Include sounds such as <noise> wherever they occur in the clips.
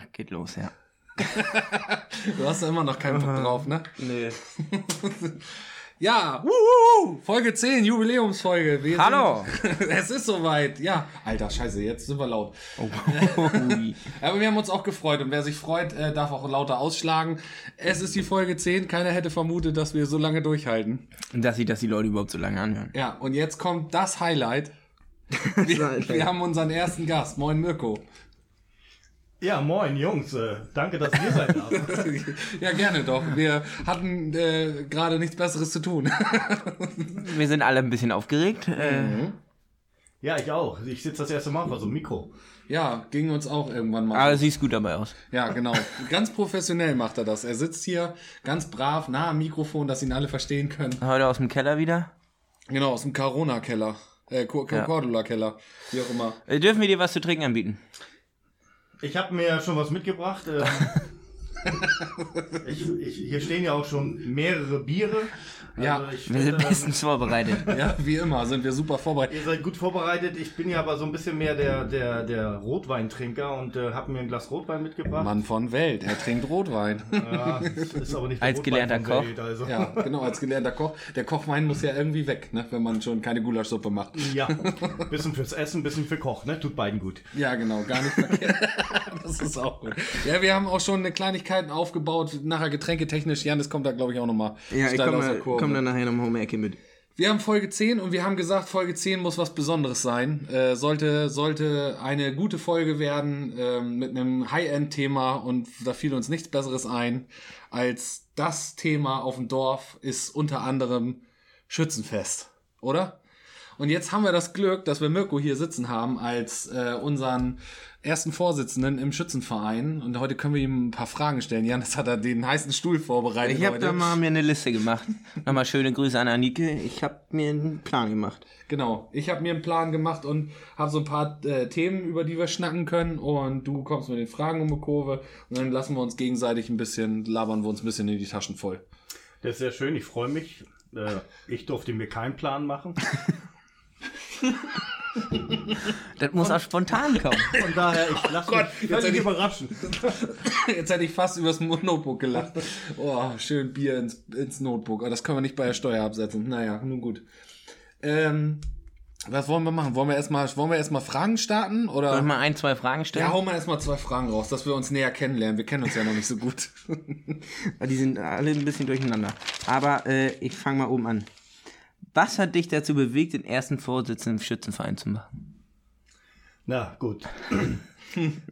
Ach, geht los, ja. <laughs> Du hast da immer noch keinen Bock drauf, ne? Nee. <laughs> Ja, wuhu, Folge 10, Jubiläumsfolge. Wir Hallo. <laughs> Es ist soweit. Ja, alter, scheiße, jetzt sind wir laut. Ui. Aber wir haben uns auch gefreut und wer sich freut, äh, darf auch lauter ausschlagen. Es ist die Folge 10, keiner hätte vermutet, dass wir so lange durchhalten. Und dass sich das die Leute überhaupt so lange anhören. Ja, und jetzt kommt das Highlight. Wir, wir haben unseren ersten Gast. Moin Mirko. Ja, moin Jungs, äh, danke, dass ihr seid. <laughs> Ja, gerne doch. Wir hatten äh, gerade nichts Besseres zu tun. <laughs> Wir sind alle ein bisschen aufgeregt. Äh, ja, ich auch. Ich sitze das erste Mal vor so einem Mikro. Ja, ging uns auch irgendwann mal. aber siehst gut dabei aus. Ja, genau. Ganz professionell macht er das. Er sitzt hier ganz brav nah am Mikrofon, dass ihn alle verstehen können. Heute aus dem Keller wieder. Genau, aus dem Corona-Keller. Äh. Cordula-Keller. Wie auch immer. Äh, dürfen wir dir was zu trinken anbieten? Ich habe mir schon was mitgebracht. <laughs> <laughs> Ich, ich, hier stehen ja auch schon mehrere Biere. Also Ja, ich Wir sind bestens vorbereitet. <laughs> Ja, wie immer sind wir super vorbereitet. Ihr seid gut vorbereitet. Ich bin ja aber so ein bisschen mehr der, der, der Rotweintrinker und äh, habe mir ein Glas Rotwein mitgebracht. Mann von Welt. Er trinkt Rotwein. Ja, ist aber nicht der Als Rotwein gelernter Koch. Welt, also. Ja, genau, als gelernter Koch. Der Kochwein muss ja irgendwie weg, ne, wenn man schon keine Gulaschsuppe macht. Ja, <laughs> bisschen fürs Essen, bisschen für Koch, ne? Tut beiden gut. Ja, genau, gar nicht verkehrt. das ist auch gut. Ja, wir haben auch schon eine Kleinigkeiten aufgebaut, nachher getränketechnisch. Janis kommt da, glaube ich, auch nochmal Ja, ich komme komm dann nachher nochmal um die Ecke mit. Wir haben Folge 10 und wir haben gesagt, Folge 10 muss was Besonderes sein. Äh, sollte, sollte eine gute Folge werden ähm, mit einem High-End-Thema und da fiel uns nichts Besseres ein, als das Thema auf dem Dorf ist unter anderem Schützenfest, oder? Und jetzt haben wir das Glück, dass wir Mirko hier sitzen haben als äh, unseren ersten Vorsitzenden im Schützenverein. Und heute können wir ihm ein paar Fragen stellen. Jan, das hat er den heißen Stuhl vorbereitet. Ich habe da mal mir eine Liste gemacht. Nochmal schöne Grüße an Anike. Ich habe mir einen Plan gemacht. Genau, ich habe mir einen Plan gemacht und habe so ein paar äh, Themen, über die wir schnacken können und du kommst mit den Fragen um die Kurve und dann lassen wir uns gegenseitig ein bisschen, labern wir uns ein bisschen in die Taschen voll. Das ist sehr schön, ich freue mich. Äh, ich durfte mir keinen Plan machen. <laughs> Das muss auch spontan kommen. Von daher, ich lasse Gott, mich jetzt hätte völlig ich- überraschen. <laughs> Jetzt hätte ich fast übers Notebook gelacht. Oh, schön Bier ins, ins Notebook. Aber das können wir nicht bei der Steuer absetzen. Naja, nun gut. Ähm, was wollen wir machen? Wollen wir erstmal, wollen wir erstmal Fragen starten? Oder? Soll ich mal ein, zwei Fragen ja, stellen? hau mal erstmal zwei Fragen raus, dass wir uns näher kennenlernen. Wir kennen uns ja noch nicht so gut. <laughs> Die sind alle ein bisschen durcheinander. Aber äh, ich fange mal oben an. Was hat dich dazu bewegt, den ersten Vorsitzenden im Schützenverein zu machen? Na gut.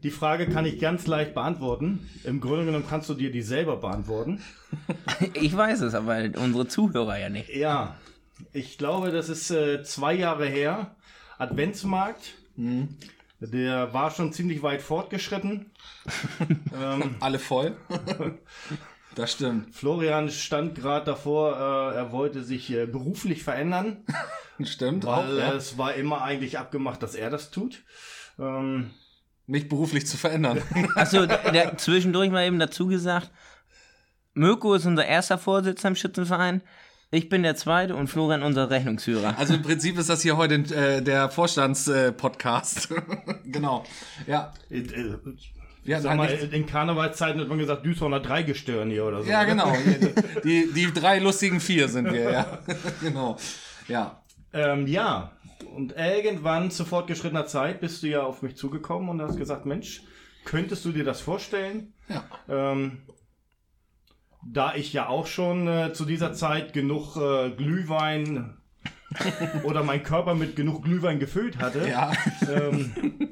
Die Frage kann ich ganz leicht beantworten. Im Grunde genommen kannst du dir die selber beantworten. <laughs> Ich weiß es, aber unsere Zuhörer ja nicht. Ja, ich glaube, das ist äh, zwei Jahre her. Adventsmarkt. Der war schon ziemlich weit fortgeschritten. <laughs> ähm, Alle voll? <laughs> das stimmt. Florian stand gerade davor, äh, er wollte sich äh, beruflich verändern, <laughs> Stimmt. weil auch, ja. es war immer eigentlich abgemacht, dass er das tut. Ähm, mich beruflich zu verändern. <laughs> Achso, der zwischendurch mal eben dazu gesagt, Mirko ist unser erster Vorsitzender im Schützenverein, ich bin der zweite und Florian unser Rechnungsführer. Also im Prinzip ist das hier heute äh, der Vorstandspodcast. <laughs> genau. Ja. Hatten sag mal, in Karnevalszeiten hat man gesagt, Duisburger Dreigestirn hier oder so. ja, ne? genau. <laughs> Die, die drei lustigen vier sind wir, ja. <laughs> genau. Ja. Ähm, ja, und irgendwann zu fortgeschrittener Zeit bist du ja auf mich zugekommen und hast gesagt, Mensch, könntest du dir das vorstellen? Ja. Ähm, da ich ja auch schon äh, zu dieser Zeit genug äh, Glühwein <laughs> oder mein Körper mit genug Glühwein gefüllt hatte. Ja. Ähm,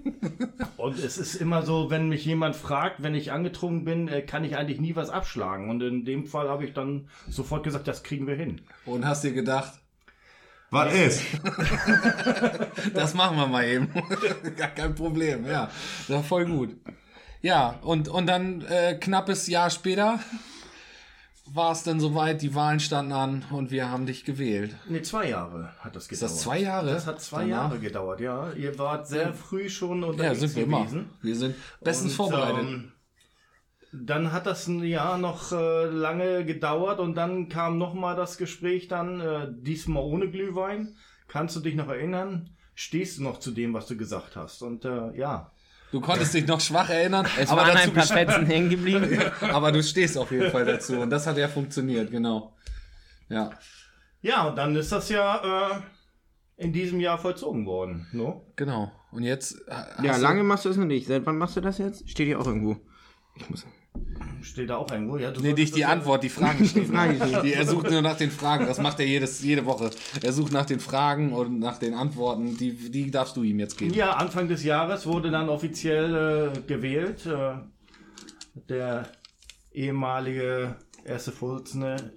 und es ist immer so, wenn mich jemand fragt, wenn ich angetrunken bin, äh, kann ich eigentlich nie was abschlagen. Und in dem Fall habe ich dann sofort gesagt, das kriegen wir hin. Und hast dir gedacht, Was ist? <laughs> das machen wir mal eben. <laughs> Gar kein Problem, ja. Das war voll gut. Ja, und, und dann äh, knappes Jahr später war es dann soweit, die Wahlen standen an und wir haben dich gewählt. Nee, zwei Jahre hat das gedauert. das zwei Jahre? Das hat zwei Danach? Jahre gedauert, ja. Ihr wart sehr früh schon unterwegs Ja, sind wir immer. gewesen. Wir sind bestens Und, vorbereitet. ähm, dann hat das ein Jahr noch äh, lange gedauert und dann kam noch mal das Gespräch dann, äh, diesmal ohne Glühwein. Kannst du dich noch erinnern? Stehst du noch zu dem, was du gesagt hast? Und äh, ja, Du konntest dich noch schwach erinnern, Es aber, waren dazu ein paar Fetzen hängen geblieben. <laughs> aber du stehst auf jeden Fall dazu und das hat ja funktioniert, genau. Ja. Ja, und dann ist das ja äh, in diesem Jahr vollzogen worden. No? Genau. Und jetzt. äh, Ja, lange machst du das noch nicht. Seit wann machst du das jetzt? Steht hier auch irgendwo. Ich muss. Steht da auch irgendwo? Ja, du nee, nicht die Antwort, die Fragen <laughs> stehen. Frage steht. die, er <laughs> sucht nur nach den Fragen. Das macht er jedes, jede Woche. Er sucht nach den Fragen und nach den Antworten. Die, die darfst du ihm jetzt geben. Ja, Anfang des Jahres wurde dann offiziell äh, gewählt. Äh, der ehemalige erste Vorsitzende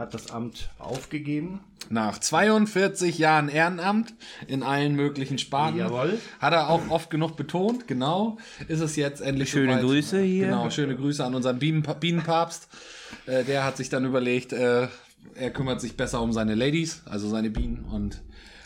hat das Amt aufgegeben. Nach 42 Jahren Ehrenamt in allen möglichen Sparten. Jawohl. Hat er auch oft genug betont, genau. Ist es jetzt endlich Schöne soweit. Grüße hier. Genau, schöne Grüße an unseren Bienenpa Bienenpapst. Äh, der hat sich dann überlegt, äh, er kümmert sich besser um seine Ladies, also seine Bienen und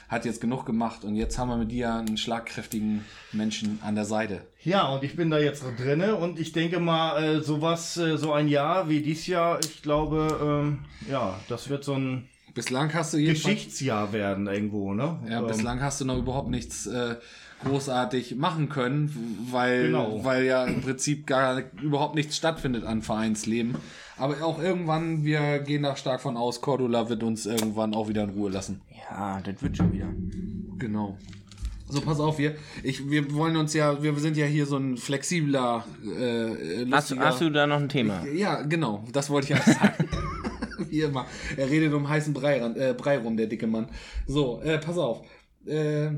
hat jetzt genug gemacht und jetzt haben wir mit dir einen schlagkräftigen Menschen an der Seite. Ja, und ich bin da jetzt drinne und ich denke mal, äh, sowas, äh, so ein Jahr wie dies Jahr, ich glaube, ähm, ja, das wird so ein Bislang hast du Geschichtsjahr werden irgendwo, ne? ja, Ähm, bislang hast du noch überhaupt nichts äh, großartig machen können, weil, Genau. weil ja im Prinzip gar überhaupt nichts stattfindet an Vereinsleben. Aber auch irgendwann, wir gehen da stark von aus, Cordula wird uns irgendwann auch wieder in Ruhe lassen. Ja, das wird schon wieder. Genau. So, pass auf, wir, ich, wir wollen uns ja, wir sind ja hier so ein flexibler, äh, Hast, du- lustiger- hast du da noch ein Thema? Ja, genau, das wollte ich eigentlich sagen. <laughs> Wie immer. Er redet um heißen Brei, äh, Brei rum, der dicke Mann. So, äh, pass auf. Äh,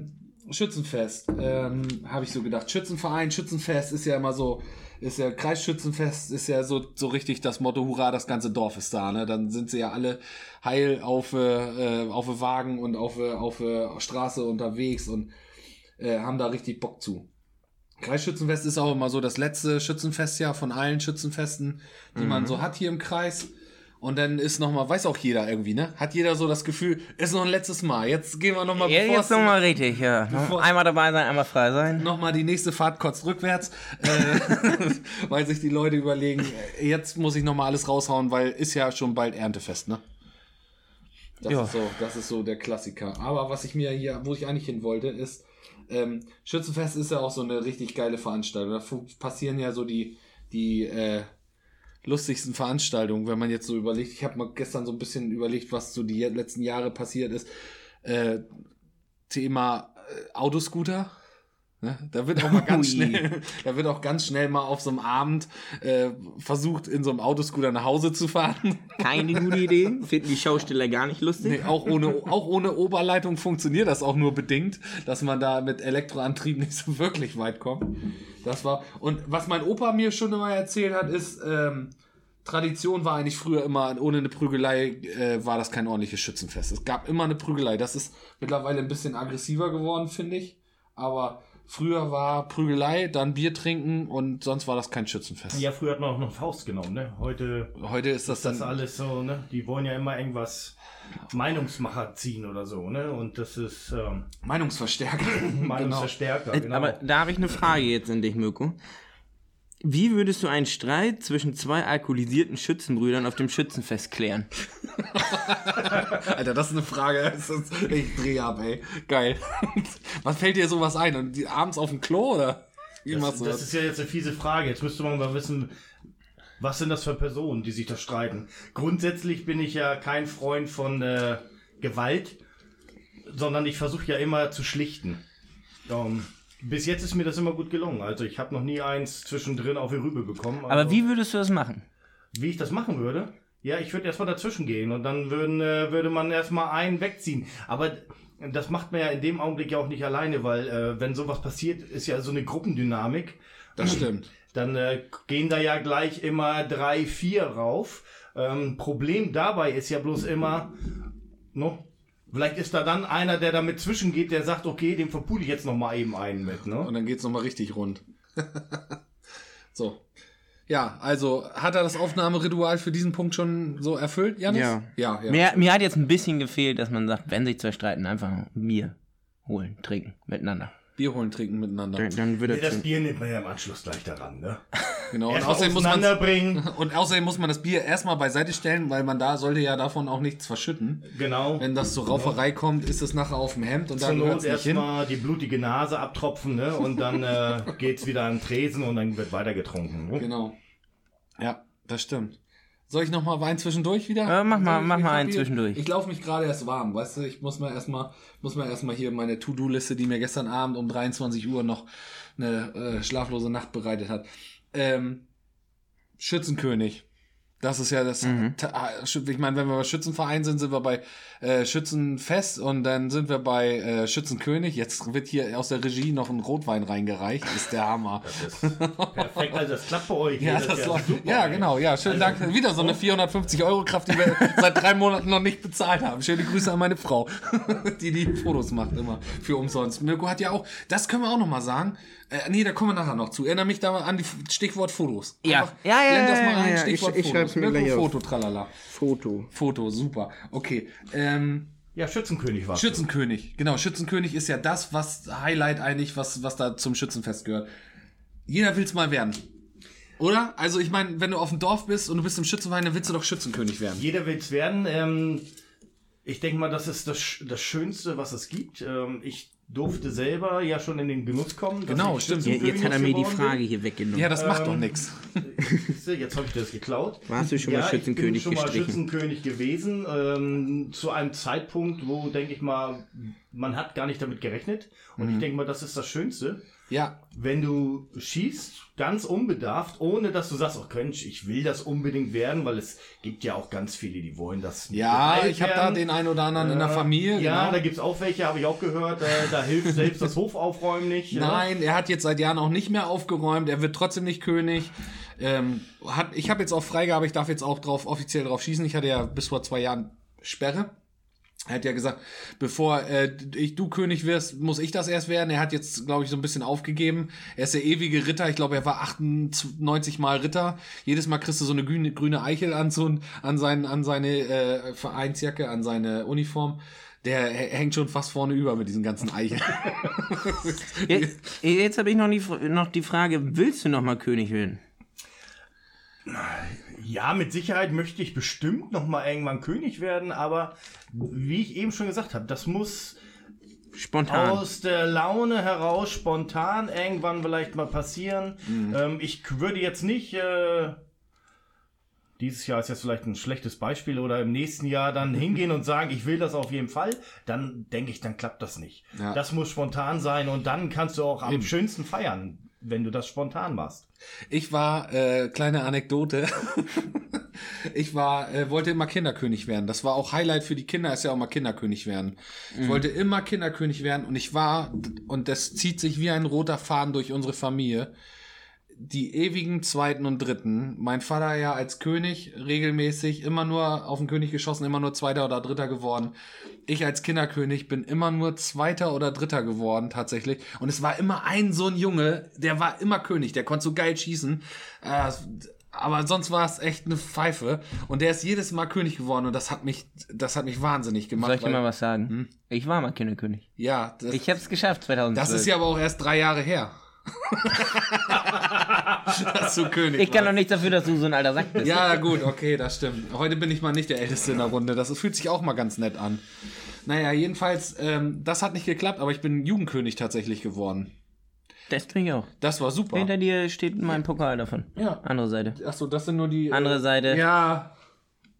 Schützenfest, ähm, habe ich so gedacht. Schützenverein, Schützenfest ist ja immer so, ist ja Kreisschützenfest, ist ja so, so richtig das Motto, hurra, das ganze Dorf ist da, ne? Dann sind sie ja alle heil auf, äh, auf Wagen und auf, auf äh, Straße unterwegs und äh, haben da richtig Bock zu. Kreisschützenfest ist auch immer so das letzte Schützenfestjahr von allen Schützenfesten, die man so hat hier im Kreis. Und dann ist nochmal, weiß auch jeder irgendwie, ne? Hat jeder so das Gefühl, ist noch ein letztes Mal. Jetzt gehen wir nochmal, Ja, jetzt nochmal richtig, ja. Einmal dabei sein, einmal frei sein. nochmal die nächste Fahrt kurz rückwärts, äh, <laughs> weil sich die Leute überlegen, äh, jetzt muss ich nochmal alles raushauen, weil ist ja schon bald Erntefest, ne? Das Ja. ist so, das ist so der Klassiker. Aber was ich mir hier, wo ich eigentlich hin wollte, ist, ähm, Schützenfest ist ja auch so eine richtig geile Veranstaltung. Da passieren ja so die, die äh, lustigsten Veranstaltungen, wenn man jetzt so überlegt. Ich habe mal gestern so ein bisschen überlegt, was so die letzten Jahre passiert ist. Äh, Thema äh, Autoscooter. Ne? Da wird auch mal ganz Ui. schnell, <laughs> da wird auch ganz schnell mal auf so einem Abend äh, versucht, in so einem Autoscooter nach Hause zu fahren. <laughs> Keine gute Idee. Finden die Schausteller gar nicht lustig. Nee, auch ohne, auch ohne Oberleitung funktioniert das auch nur bedingt, dass man da mit Elektroantrieb nicht so wirklich weit kommt. Das war, und was mein Opa mir schon immer erzählt hat, ist, ähm, Tradition war eigentlich früher immer, ohne eine Prügelei äh, war das kein ordentliches Schützenfest. Es gab immer eine Prügelei. Das ist mittlerweile ein bisschen aggressiver geworden, finde ich. Aber früher war Prügelei, dann Bier trinken und sonst war das kein Schützenfest. Ja, früher hat man auch noch Faust genommen, ne? Heute Heute ist das ist das dann alles so, ne? Die wollen ja immer irgendwas Meinungsmacher ziehen oder so, ne? Und das ist ähm, Meinungsverstärker. genau. <laughs> Meinungsverstärker, Äh, genau. Aber da habe ich eine Frage jetzt an dich, Mirko. Wie würdest du einen Streit zwischen zwei alkoholisierten Schützenbrüdern auf dem Schützenfest klären? <laughs> Alter, das ist eine Frage. Das ist, ich drehe ab, ey. Geil. <laughs> Was fällt dir sowas ein? Und die, abends auf dem Klo oder? Wie das, machst du das das? ist ja jetzt eine fiese Frage. Jetzt müsste man mal wissen, was sind das für Personen, die sich da streiten? Grundsätzlich bin ich ja kein Freund von äh, Gewalt, sondern ich versuche ja immer zu schlichten. Ähm, bis jetzt ist mir das immer gut gelungen. Also ich habe noch nie eins zwischendrin auf die Rübe bekommen. Also, Aber wie würdest du das machen? Wie ich das machen würde? Ja, ich würde erstmal dazwischen gehen und dann würden, äh, würde man erstmal einen wegziehen. Aber das macht man ja in dem Augenblick ja auch nicht alleine, weil äh, wenn sowas passiert, ist ja so eine Gruppendynamik. Das stimmt. Dann äh, gehen da ja gleich immer drei, vier rauf. Ähm, Problem dabei ist ja bloß immer, no, vielleicht ist da dann einer, der damit zwischengeht, der sagt, okay, dem verpule ich jetzt noch mal eben einen mit. Ne? Und dann geht's nochmal richtig rund. <laughs> so. Ja, also hat er das Aufnahmeritual für diesen Punkt schon so erfüllt, Janis? Ja. Ja, ja. Mir, mir hat jetzt ein bisschen gefehlt, dass man sagt, wenn sich zwei streiten, einfach Bier holen, trinken, miteinander. Bier holen, trinken miteinander. Dann, dann würde Das Bier nimmt man ja im Anschluss gleich daran, ne? Genau. Und außerdem, muss man, auseinanderbringen. <laughs> und außerdem muss man das Bier erstmal beiseite stellen, weil man da sollte ja davon auch nichts verschütten. Genau. Wenn das zur Rauferei kommt, ist es nachher auf dem Hemd und Zur dann Not es nicht hin. erstmal die blutige Nase abtropfen, ne? Und dann äh, <laughs> geht's wieder an den Tresen und dann wird weiter getrunken. Ne? Genau. Ja, das stimmt. Soll ich noch mal Wein zwischendurch wieder? Ja, mach mal- ich- mach ich mal einen hier- zwischendurch. Ich laufe mich gerade erst warm, weißt du? Ich muss mal erstmal muss mal erstmal hier meine To-Do-Liste, die mir gestern Abend um 23 Uhr noch eine äh, schlaflose Nacht bereitet hat. Ähm, Schützenkönig. Das ist ja das. Mhm. Ah, Ich meine, wenn wir bei Schützenverein sind, sind wir bei äh, Schützenfest und dann sind wir bei äh, Schützenkönig. Jetzt wird hier aus der Regie noch ein Rotwein reingereicht. Ist der Hammer. Das ist perfekt, also das klappt bei euch. Ja, das Jahr läuft. super, Ja, genau. Ja, schönen Dank. Wieder so eine 450 Euro Kraft, die wir <laughs> seit drei Monaten noch nicht bezahlt haben. Schöne Grüße an meine Frau, <laughs> die die Fotos macht immer für umsonst. Mirko hat ja auch, das können wir auch noch mal sagen. Äh, nee, da kommen wir nachher noch zu. Erinnere mich da an die F- Stichwort Fotos. Ja. Einfach Ja, ja, blend das ja, mal ja, ein, ja. Stichwort Ich- ich Fotos. mir Mirko, gleich auf. Foto, tralala. Foto. Foto, super. Okay. Ähm, Ja, Schützenkönig war Schützenkönig, genau. Schützenkönig ist ja das, was Highlight eigentlich, was, was da zum Schützenfest gehört. Jeder will's mal werden. Oder? Also ich meine, wenn du auf dem Dorf bist und du bist im Schützenverein, dann willst du doch Schützenkönig werden. Jeder will's werden. Ähm, ich denke mal, das ist das, das Schönste, was es gibt. Ähm, ich durfte selber ja schon in den Genuss kommen. Genau, stimmt. Ja, Schützenkönig jetzt hat er mir die Frage hier weggenommen. Ja, das macht Ähm, doch nichts. <laughs> Siehste, Jetzt habe ich das geklaut. Warst du schon mal ja, Schützenkönig ich bin schon mal gestrichen? Schützenkönig gewesen. Ähm, zu einem Zeitpunkt, wo, denke ich mal, man hat gar nicht damit gerechnet. Und Mhm. ich denke mal, das ist das Schönste. Ja, Wenn du schießt, ganz unbedarft, ohne dass du sagst, oh Mensch, ich will das unbedingt werden, weil es gibt ja auch ganz viele, die wollen das nicht ja, ich habe da den einen oder anderen in der Äh, Familie. Ja, genau. da gibt's auch welche, habe ich auch gehört. Äh, da hilft selbst das Hofaufräumen nicht. ja. Nein, er hat jetzt seit Jahren auch nicht mehr aufgeräumt. Er wird trotzdem nicht König. Ähm, hat, ich habe jetzt auch Freigabe. Ich darf jetzt auch drauf offiziell drauf schießen. Ich hatte ja bis vor zwei Jahren Sperre. Er hat ja gesagt, bevor äh, ich, du König wirst, muss ich das erst werden. Er hat jetzt, glaube ich, so ein bisschen aufgegeben. Er ist der ewige Ritter. Ich glaube, er war 98 Mal Ritter. Jedes Mal kriegst du so eine grüne, grüne Eichel an, so, an, sein, an seine äh, Vereinsjacke, an seine Uniform. Der hängt schon fast vorne über mit diesen ganzen Eicheln. <laughs> Jetzt, jetzt habe ich noch die, noch die Frage, willst du noch mal König werden? Ja, mit Sicherheit möchte ich bestimmt noch mal irgendwann König werden, aber wie ich eben schon gesagt habe, das muss Spontan. aus der Laune heraus spontan irgendwann vielleicht mal passieren. Ähm, ich würde jetzt nicht äh, dieses Jahr ist jetzt vielleicht ein schlechtes Beispiel oder im nächsten Jahr dann <laughs> hingehen und sagen, ich will das auf jeden Fall, dann denke ich, dann klappt das nicht. Ja. Das muss spontan sein und dann kannst du auch am schönsten feiern, wenn du das spontan machst. Ich war, äh, kleine Anekdote. <laughs> ich war, äh, wollte immer Kinderkönig werden. Das war auch Highlight für die Kinder, ist ja auch mal Kinderkönig werden. Ich wollte immer Kinderkönig werden und ich war, und das zieht sich wie ein roter Faden durch unsere Familie, die ewigen Zweiten und Dritten. Mein Vater ja als König regelmäßig immer nur auf den König geschossen, immer nur Zweiter oder Dritter geworden. Ich als Kinderkönig bin immer nur Zweiter oder Dritter geworden, tatsächlich. Und es war immer ein so ein Junge, der war immer König, der konnte so geil schießen. Äh, aber sonst war es echt eine Pfeife. Und der ist jedes Mal König geworden und das hat mich, das hat mich wahnsinnig gemacht. Soll ich dir mal was sagen? Ich war mal Kinderkönig. Ja, das, Ich habe es geschafft 2012. das ist ja aber auch erst drei Jahre her. Dass du König Ich kann warst. doch nichts dafür, dass du so ein alter Sack bist. Ja, gut, okay, das stimmt. Heute bin ich mal nicht der Älteste in der Runde. Das fühlt sich auch mal ganz nett an. Naja, jedenfalls, ähm, das hat nicht geklappt, aber ich bin Jugendkönig tatsächlich geworden. Das bin ich auch. Das war super. Hinter dir steht mein Pokal davon. Ja. Andere Seite. Achso, das sind nur die. Andere äh, Seite. Ja.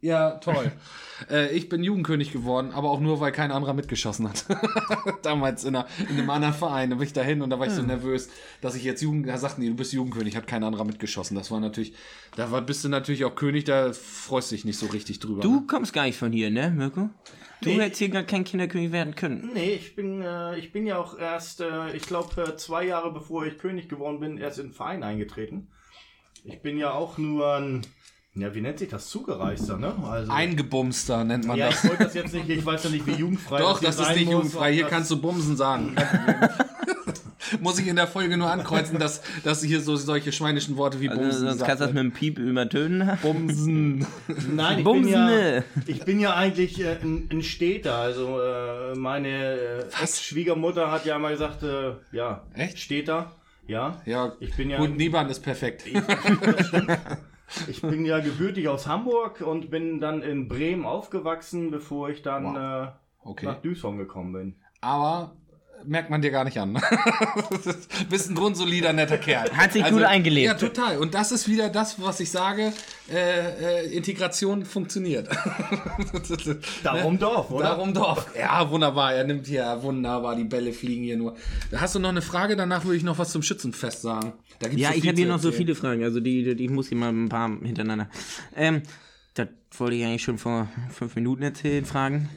Ja, toll. <laughs> äh, ich bin Jugendkönig geworden, aber auch nur, weil kein anderer mitgeschossen hat. <laughs> Damals in, einer, in einem anderen Verein. Da bin ich dahin und da war ich so nervös, dass ich jetzt Jugend. Da sagten die, du bist Jugendkönig, hat kein anderer mitgeschossen. Das war natürlich. Da war, bist du natürlich auch König, da freust du dich nicht so richtig drüber. Du kommst gar nicht von hier, ne, Mirko? Du Nee. hättest hier gar kein Kinderkönig werden können. Nee, ich bin, äh, ich bin ja auch erst, äh, ich glaube, äh, zwei Jahre bevor ich König geworden bin, erst in den Verein eingetreten. Ich bin ja auch nur ein, ja, wie nennt sich das? Zugereister, ne? Also, Eingebumster nennt man ja, das. ich wollte das jetzt nicht, ich weiß ja nicht, wie jugendfrei Doch, jetzt das ist nicht jugendfrei. Hier das- kannst du Bumsen sagen. <laughs> <laughs> Muss ich in der Folge nur ankreuzen, dass, dass hier so solche schweinischen Worte wie Bumsen Also, sonst kannst du das mit dem Piep übertönen. <laughs> Bumsen. Nein, ich bin, Bumsene. ja, ich bin ja eigentlich äh, ein, ein Städter. Also äh, meine äh, Was? Ex-Schwiegermutter hat ja mal gesagt, äh, ja, Echt? Städter. Ja, Ja, ich bin ja, Gut, Niemann ist perfekt. ich bin ja gebürtig aus Hamburg und bin dann in Bremen aufgewachsen, bevor ich dann äh, Okay. nach Duisburg gekommen bin. Aber merkt man dir gar nicht an. <laughs> Bist ein grundsolider, netter Kerl. Also, Hat sich gut eingelebt. Ja, total. Und das ist wieder das, was ich sage, äh, äh, Integration funktioniert. <laughs> Darum Dorf, oder? Darum Dorf. Ja, wunderbar. Er nimmt hier wunderbar, die Bälle fliegen hier nur. Hast du noch eine Frage? Danach würde ich noch was zum Schützenfest sagen. Da gibt's Ja, so ich habe hier noch so viele Fragen, also die, die, ich muss hier mal ein paar hintereinander. Ähm, das wollte ich eigentlich schon vor fünf Minuten erzählen, fragen.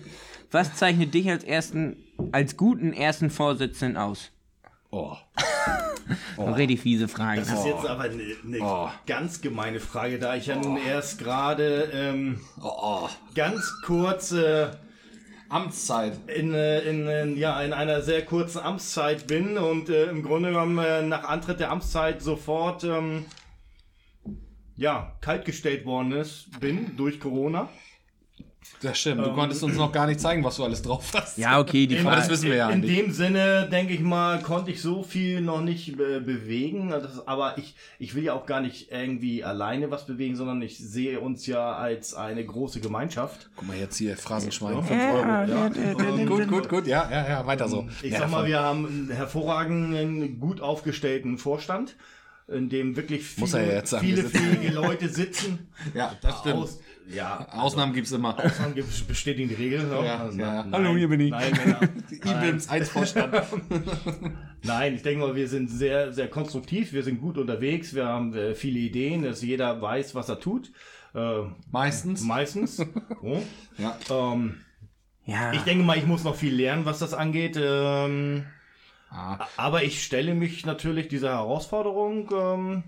Was zeichnet dich als ersten, als guten ersten Vorsitzenden aus? Oh. <laughs> Oh. Richtig fiese Fragen. Das ist jetzt aber eine, eine Oh. ganz gemeine Frage, da ich ja nun erst gerade ähm, Oh, oh. ganz kurz äh, Amtszeit. in, äh, in, äh, ja, in einer sehr kurzen Amtszeit bin und äh, im Grunde genommen äh, nach Antritt der Amtszeit sofort ähm, ja, kaltgestellt worden ist, bin durch Corona. Das stimmt. Du konntest uns noch gar nicht zeigen, was du alles drauf hast. Ja, okay, die Frage. das wissen wir ja in eigentlich. dem Sinne, denke ich mal, konnte ich so viel noch nicht äh, bewegen. Also Das, aber ich, ich will ja auch gar nicht irgendwie alleine was bewegen, sondern ich sehe uns ja als eine große Gemeinschaft. Guck mal jetzt hier, Phrasenschwein. Ja, Fünf fünf Euro. Ja. Und, Gut, gut, gut. Ja, ja, ja, weiter so. Ich ja, sag mal, voll. wir haben einen hervorragenden, gut aufgestellten Vorstand, in dem wirklich viele, ja sagen, viele fähige Leute sitzen. <laughs> ja, das stimmt. Aus, ja, Ausnahmen gibt's immer. Ausnahmen gibt- bestätigen die Regel. Ne? Ja, Also, ja. nein, Hallo, hier bin ich. Nein, Männer. IBIMS 1 Vorstand. Nein, ich denke mal, wir sind sehr, sehr konstruktiv, wir sind gut unterwegs, wir haben äh, viele Ideen, dass jeder weiß, was er tut. Äh, Meistens. meistens. so. <laughs> Ja. ähm, Ja, ich denke mal, ich muss noch viel lernen, was das angeht. Ähm, Ah. aber ich stelle mich natürlich dieser Herausforderung ähm,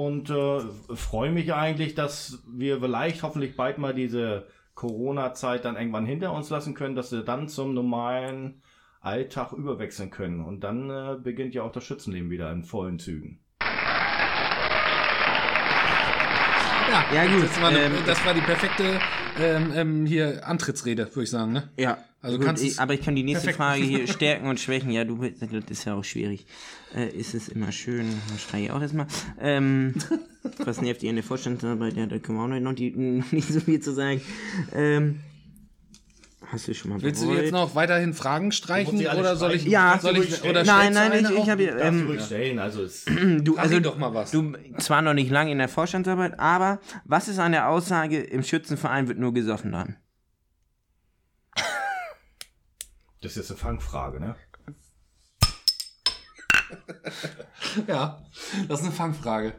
und äh, freue mich eigentlich, dass wir vielleicht hoffentlich bald mal diese Corona-Zeit dann irgendwann hinter uns lassen können, dass wir dann zum normalen Alltag überwechseln können. Und dann äh, beginnt ja auch das Schützenleben wieder in vollen Zügen. Ja, Ja, gut, Das war, eine, ähm, das war die perfekte ähm, ähm, hier Antrittsrede, würde ich sagen. Ne? ja. Also Gut, kannst ich, aber ich kann die nächste Perfekt. Frage hier <laughs> Stärken und Schwächen. Ja, du willst- das ist ja auch schwierig. Äh, ist es immer schön, da schreie ich auch erstmal. Ähm, <laughs> was nervt ihr in der Vorstandsarbeit? Ja, da können wir auch noch die, nicht so viel zu sagen. Ähm, hast du schon mal Willst du bereut? jetzt noch weiterhin Fragen streichen oder soll ich? Ja. soll ich oder Nein, du nein, ich, ich habe ähm, du stellen, also es, <clears throat> du, also doch mal was. Du zwar noch nicht lange in der Vorstandsarbeit, aber was ist an der Aussage, im Schützenverein wird nur gesoffen dann? Das ist jetzt eine Fangfrage, ne? <laughs> Ja, das ist eine Fangfrage.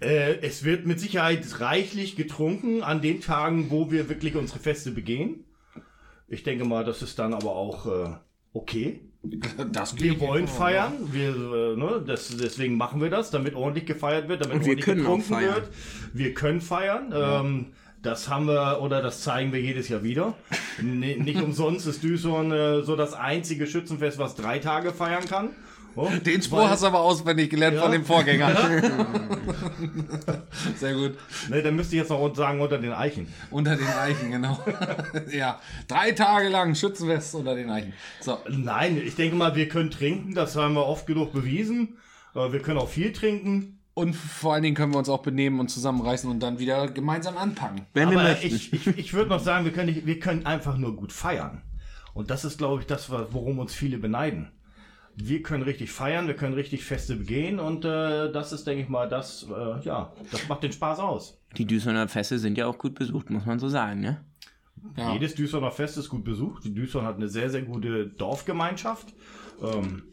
Äh, es wird mit Sicherheit reichlich getrunken an den Tagen, wo wir wirklich unsere Feste begehen. Ich denke mal, das ist dann aber auch äh, okay. <laughs> Das Wir wollen feiern, wir, äh, ne, das, deswegen machen wir das, damit ordentlich gefeiert wird, damit Und wir ordentlich können getrunken wird. Wir können feiern. Ähm, das haben wir oder das zeigen wir jedes Jahr wieder. Nicht umsonst ist Düsseldorf äh, so das einzige Schützenfest, was drei Tage feiern kann. Oh, <laughs> Den Spruch weil- hast du aber auswendig gelernt Ja. von dem Vorgänger. <laughs> <laughs> Sehr gut. Ne, dann müsste ich jetzt noch sagen unter den Eichen. Unter den Eichen, genau. ja, drei Tage lang Schützenfest unter den Eichen. So, Nein, ich denke mal, wir können trinken, das haben wir oft genug bewiesen. Äh, Wir können auch viel trinken. Und vor allen Dingen können wir uns auch benehmen und zusammenreißen und dann wieder gemeinsam anpacken. Wenn wir möchten. ich, ich, ich würde noch sagen, wir können, nicht, wir können einfach nur gut feiern. Und das ist, glaube ich, das, worum uns viele beneiden. Wir können richtig feiern, wir können richtig Feste begehen und äh, das ist, denke ich mal, das, äh, ja, das macht den Spaß aus. Die Düsseldorfer Feste sind ja auch gut besucht, muss man so sagen, ne? Ja. Jedes Duisburger Fest ist gut besucht. Die Duisburg hat eine sehr, sehr gute Dorfgemeinschaft. Ähm,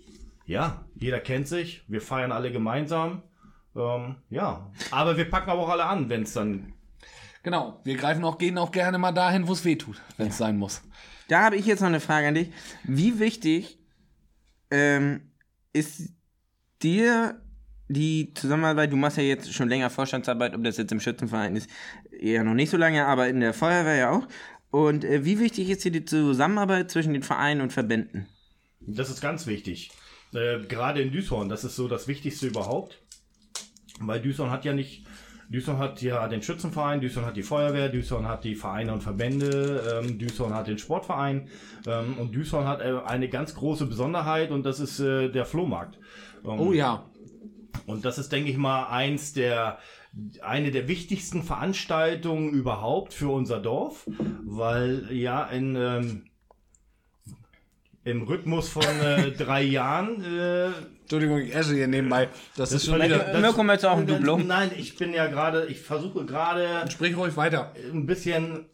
ja, jeder kennt sich, wir feiern alle gemeinsam. Ähm, ja, aber wir packen aber auch alle an, wenn es dann Genau, wir greifen auch, gehen auch gerne mal dahin, wo es weh tut, wenn es sein muss. Da habe ich jetzt noch eine Frage an dich. Wie wichtig ähm, ist dir die Zusammenarbeit, du machst ja jetzt schon länger Vorstandsarbeit, ob das jetzt im Schützenverein ist, eher noch nicht so lange, aber in der Feuerwehr ja auch. Und äh, wie wichtig ist dir die Zusammenarbeit zwischen den Vereinen und Verbänden? Das ist ganz wichtig. Äh, gerade in Düsseldorf, das ist so das Wichtigste überhaupt. Weil Düsseldorf hat ja nicht Düsseldorf hat ja den Schützenverein, Düsseldorf hat die Feuerwehr, Düsseldorf hat die Vereine und Verbände, ähm, Düsseldorf hat den Sportverein ähm, und Düsseldorf hat äh, eine ganz große Besonderheit und das ist äh, der Flohmarkt. Ähm, Oh ja. und das ist, denke ich mal, eins der eine der wichtigsten Veranstaltungen überhaupt für unser Dorf, weil ja in ähm, im Rhythmus von äh, <laughs> drei Jahren äh, Entschuldigung, ich esse hier nebenbei. Das, ist schon wieder. das- Mirko, möchtest du auch ein Diplom? Nein, ich bin ja gerade, ich versuche gerade Sprich ruhig weiter. ein bisschen,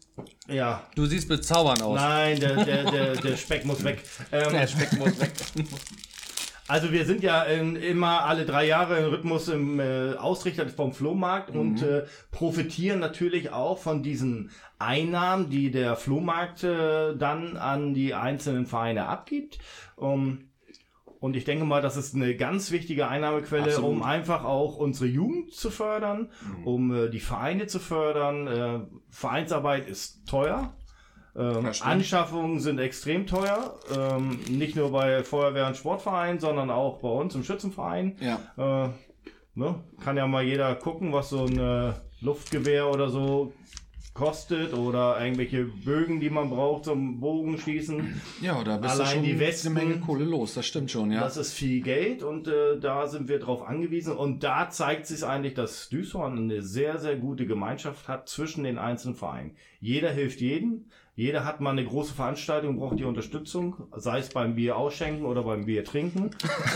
ja, Du siehst bezaubernd aus. nein, der, der, der, <laughs> der Speck muss weg. Ähm, Der Speck muss weg. <laughs> Also wir sind ja ähm, immer alle drei Jahre im Rhythmus im äh, Ausrichter vom Flohmarkt und äh, profitieren natürlich auch von diesen Einnahmen, die der Flohmarkt äh, dann an die einzelnen Vereine abgibt. Um, und ich denke mal, das ist eine ganz wichtige Einnahmequelle, Absolut. um einfach auch unsere Jugend zu fördern, um äh, die Vereine zu fördern. Äh, Vereinsarbeit ist teuer. Ähm. Anschaffungen sind extrem teuer. Ähm, nicht nur bei Feuerwehr und Sportverein, sondern auch bei uns im Schützenverein. Ja. Äh, ne? Kann ja mal jeder gucken, was so ein äh, Luftgewehr oder so kostet oder irgendwelche Bögen, die man braucht zum Bogenschießen. Ja, da bist Allein du schon die Westen- eine Menge Kohle los. Das stimmt schon, ja. Das ist viel Geld und äh, da sind wir drauf angewiesen. Und da zeigt sich eigentlich, dass Düsseldorf eine sehr, sehr gute Gemeinschaft hat zwischen den einzelnen Vereinen. Jeder hilft jedem. Jeder hat mal eine große Veranstaltung, braucht die Unterstützung, sei es beim Bier ausschenken oder beim Bier trinken.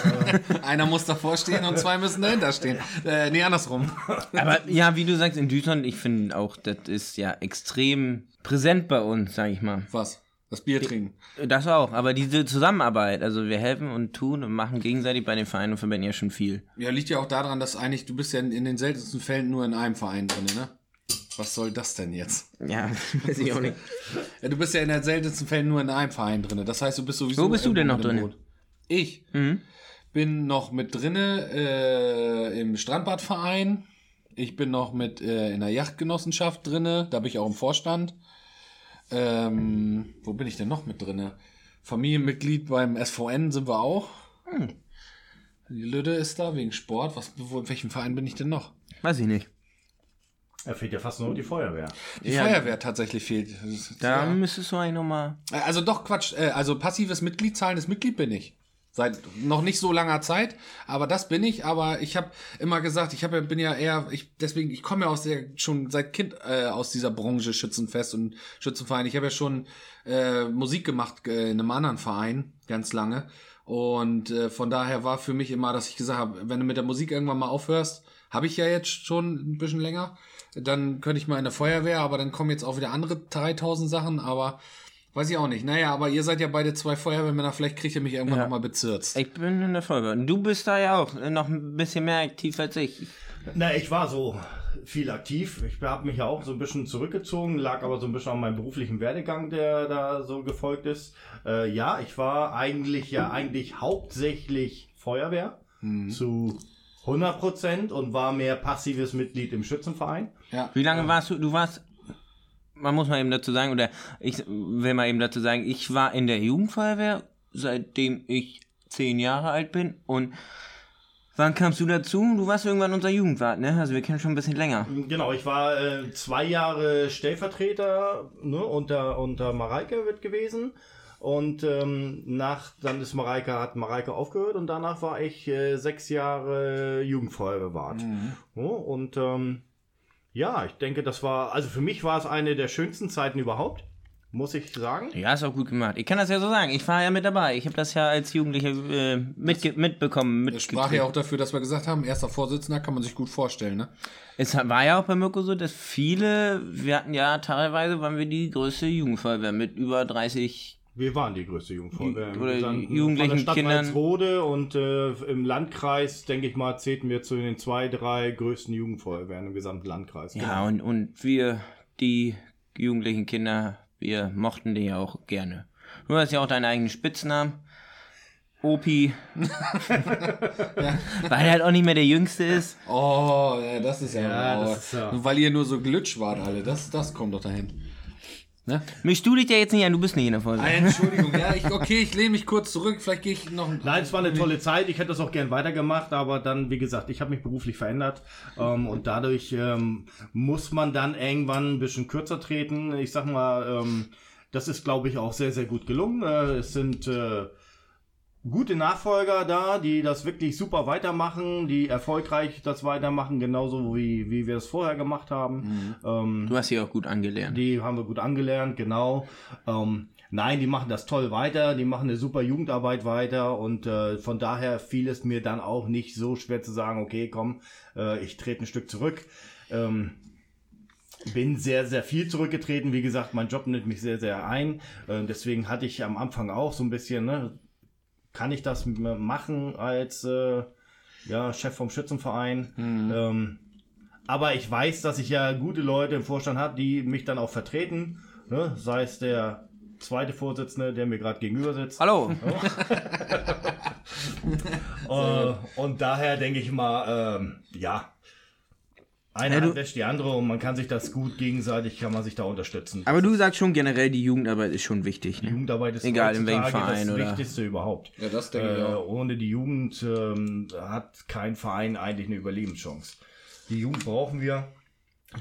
<laughs> Einer muss davor stehen und zwei müssen dahinter stehen. Äh, nee, andersrum. <laughs> Aber ja, wie du sagst, in Düsseldorf, ich finde auch, das ist ja extrem präsent bei uns, sag ich mal. Was? Das Bier trinken. Das auch, aber diese Zusammenarbeit, also wir helfen und tun und machen gegenseitig bei den Vereinen und Verbänden ja schon viel. Ja, liegt ja auch daran, dass eigentlich, du bist ja in, in den seltensten Fällen nur in einem Verein drin, ne? Was soll das denn jetzt? Ja, <laughs> weiß ich auch nicht. Ja, du bist ja in den seltensten Fällen nur in einem Verein drin. Das heißt, du bist sowieso. Wo bist du denn noch drin? Boot. Ich Mhm. bin noch mit drinne äh, im Strandbadverein. Ich bin noch mit äh, in der Yachtgenossenschaft drinne. Da bin ich auch im Vorstand. Ähm, wo bin ich denn noch mit drinne? Familienmitglied beim SVN sind wir auch. Hm. Die Lüde ist da wegen Sport. Was, wo, in welchem Verein bin ich denn noch? Weiß ich nicht. Da fehlt ja fast nur die Feuerwehr. Die Ja. Feuerwehr tatsächlich fehlt. Da ja. müsstest du eigentlich nochmal. Also doch Quatsch, äh, also passives Mitglied, zahlendes Mitglied bin ich. Seit noch nicht so langer Zeit, aber das bin ich. Aber ich habe immer gesagt, ich hab, ja- bin ja eher, ich, deswegen, ich komme ja aus der schon seit Kind äh, aus dieser Branche Schützenfest und Schützenverein. Ich habe ja schon äh, Musik gemacht äh, in einem anderen Verein ganz lange und äh, von daher war für mich immer, dass ich gesagt habe, wenn du mit der Musik irgendwann mal aufhörst, habe ich ja jetzt schon ein bisschen länger, dann könnte ich mal in der Feuerwehr, aber dann kommen jetzt auch wieder andere 3000 Sachen, aber Weiß ich auch nicht. Naja, aber ihr seid ja beide zwei Feuerwehrmänner, vielleicht kriegt ihr mich irgendwann Ja. noch mal bezirzt. Ich bin in der Feuerwehr. Und du bist da ja auch noch ein bisschen mehr aktiv als ich. Na, ich war so viel aktiv. Ich habe mich ja auch so ein bisschen zurückgezogen, lag aber so ein bisschen an meinem beruflichen Werdegang, der da so gefolgt ist. Äh, ja, ich war eigentlich ja eigentlich hauptsächlich Feuerwehr zu 100 Prozent und war mehr passives Mitglied im Schützenverein. Ja. Wie lange warst du? Du warst. Man muss mal eben dazu sagen, oder ich will mal eben dazu sagen, ich war in der Jugendfeuerwehr, seitdem ich zehn Jahre alt bin. Und wann kamst du dazu? Du warst irgendwann unser Jugendwart, ne? Also wir kennen schon ein bisschen länger. Genau, ich war äh, zwei Jahre Stellvertreter ne, unter, unter Mareike wird gewesen. Und ähm, nach, dann ist Mareike, hat Mareike aufgehört und danach war ich äh, sechs Jahre Jugendfeuerwehrt. Ja, und ähm, ja, ich denke, das war, also für mich war es eine der schönsten Zeiten überhaupt, muss ich sagen. Ja, ist auch gut gemacht. Ich kann das ja so sagen. Ich war ja mit dabei. Ich habe das ja als Jugendlicher äh, mitge mitbekommen. Das sprach ja auch dafür, dass wir gesagt haben, erster Vorsitzender kann man sich gut vorstellen, ne? Es war ja auch bei Mirko so, dass viele, wir hatten ja teilweise, waren wir die größte Jugendfeuerwehr mit über 30 Wir waren die größte Jugendfeuerwehr. Oder Wir sind jugendlichen von der Stadt Kindern. Und äh, im Landkreis, denke ich mal, zählten wir zu den zwei, drei größten Jugendfeuerwehren im gesamten Landkreis. Ja, und, und wir, die jugendlichen Kinder, wir mochten die ja auch gerne. Du hast ja auch deinen eigenen Spitznamen. Opi. <laughs> <laughs> Weil er halt auch nicht mehr der Jüngste ist. Oh, ja, das ist ja, Ja, das ist ja- Weil ihr nur so glitsch wart alle, das, das kommt doch dahin. Ne? Mischst du dich ja jetzt nicht an, du bist nicht in der Folge. Ah, Entschuldigung, ja, ich, okay, ich lehne mich kurz zurück, vielleicht gehe ich noch. Nein, es war eine tolle Zeit. Ich hätte das auch gern weitergemacht, aber dann, wie gesagt, ich habe mich beruflich verändert ähm, und dadurch ähm, muss man dann irgendwann ein bisschen kürzer treten. Ich sag mal, ähm, das ist, glaube ich, auch sehr, sehr gut gelungen. Äh, es sind äh, gute Nachfolger da, die das wirklich super weitermachen, die erfolgreich das weitermachen, genauso wie, wie wir es vorher gemacht haben. Ähm, Du hast sie auch gut angelernt. die haben wir gut angelernt, genau. Ähm, nein, die machen das toll weiter, die machen eine super Jugendarbeit weiter und äh, von daher fiel es mir dann auch nicht so schwer zu sagen, okay, komm, äh, ich trete ein Stück zurück. Ähm, bin sehr, sehr viel zurückgetreten. Wie gesagt, mein Job nimmt mich sehr, sehr ein. Äh, deswegen hatte ich am Anfang auch so ein bisschen, ne, kann ich das machen als äh, ja, Chef vom Schützenverein? Ähm, aber ich weiß, dass ich ja gute Leute im Vorstand habe, die mich dann auch vertreten. Ne? Sei es der zweite Vorsitzende, der mir gerade gegenüber sitzt. Hallo. <laughs> Äh, und daher denke ich mal, ähm, ja. Eine Ja, wäscht die andere und man kann sich das gut gegenseitig, kann man sich da unterstützen. Aber du sagst schon generell, die Jugendarbeit ist schon wichtig. Ne? Jugendarbeit ist Egal, in welchem Verein das oder- Wichtigste überhaupt. Ja, das denke ich Äh, auch. ohne die Jugend ähm, hat kein Verein eigentlich eine Überlebenschance. Die Jugend brauchen wir,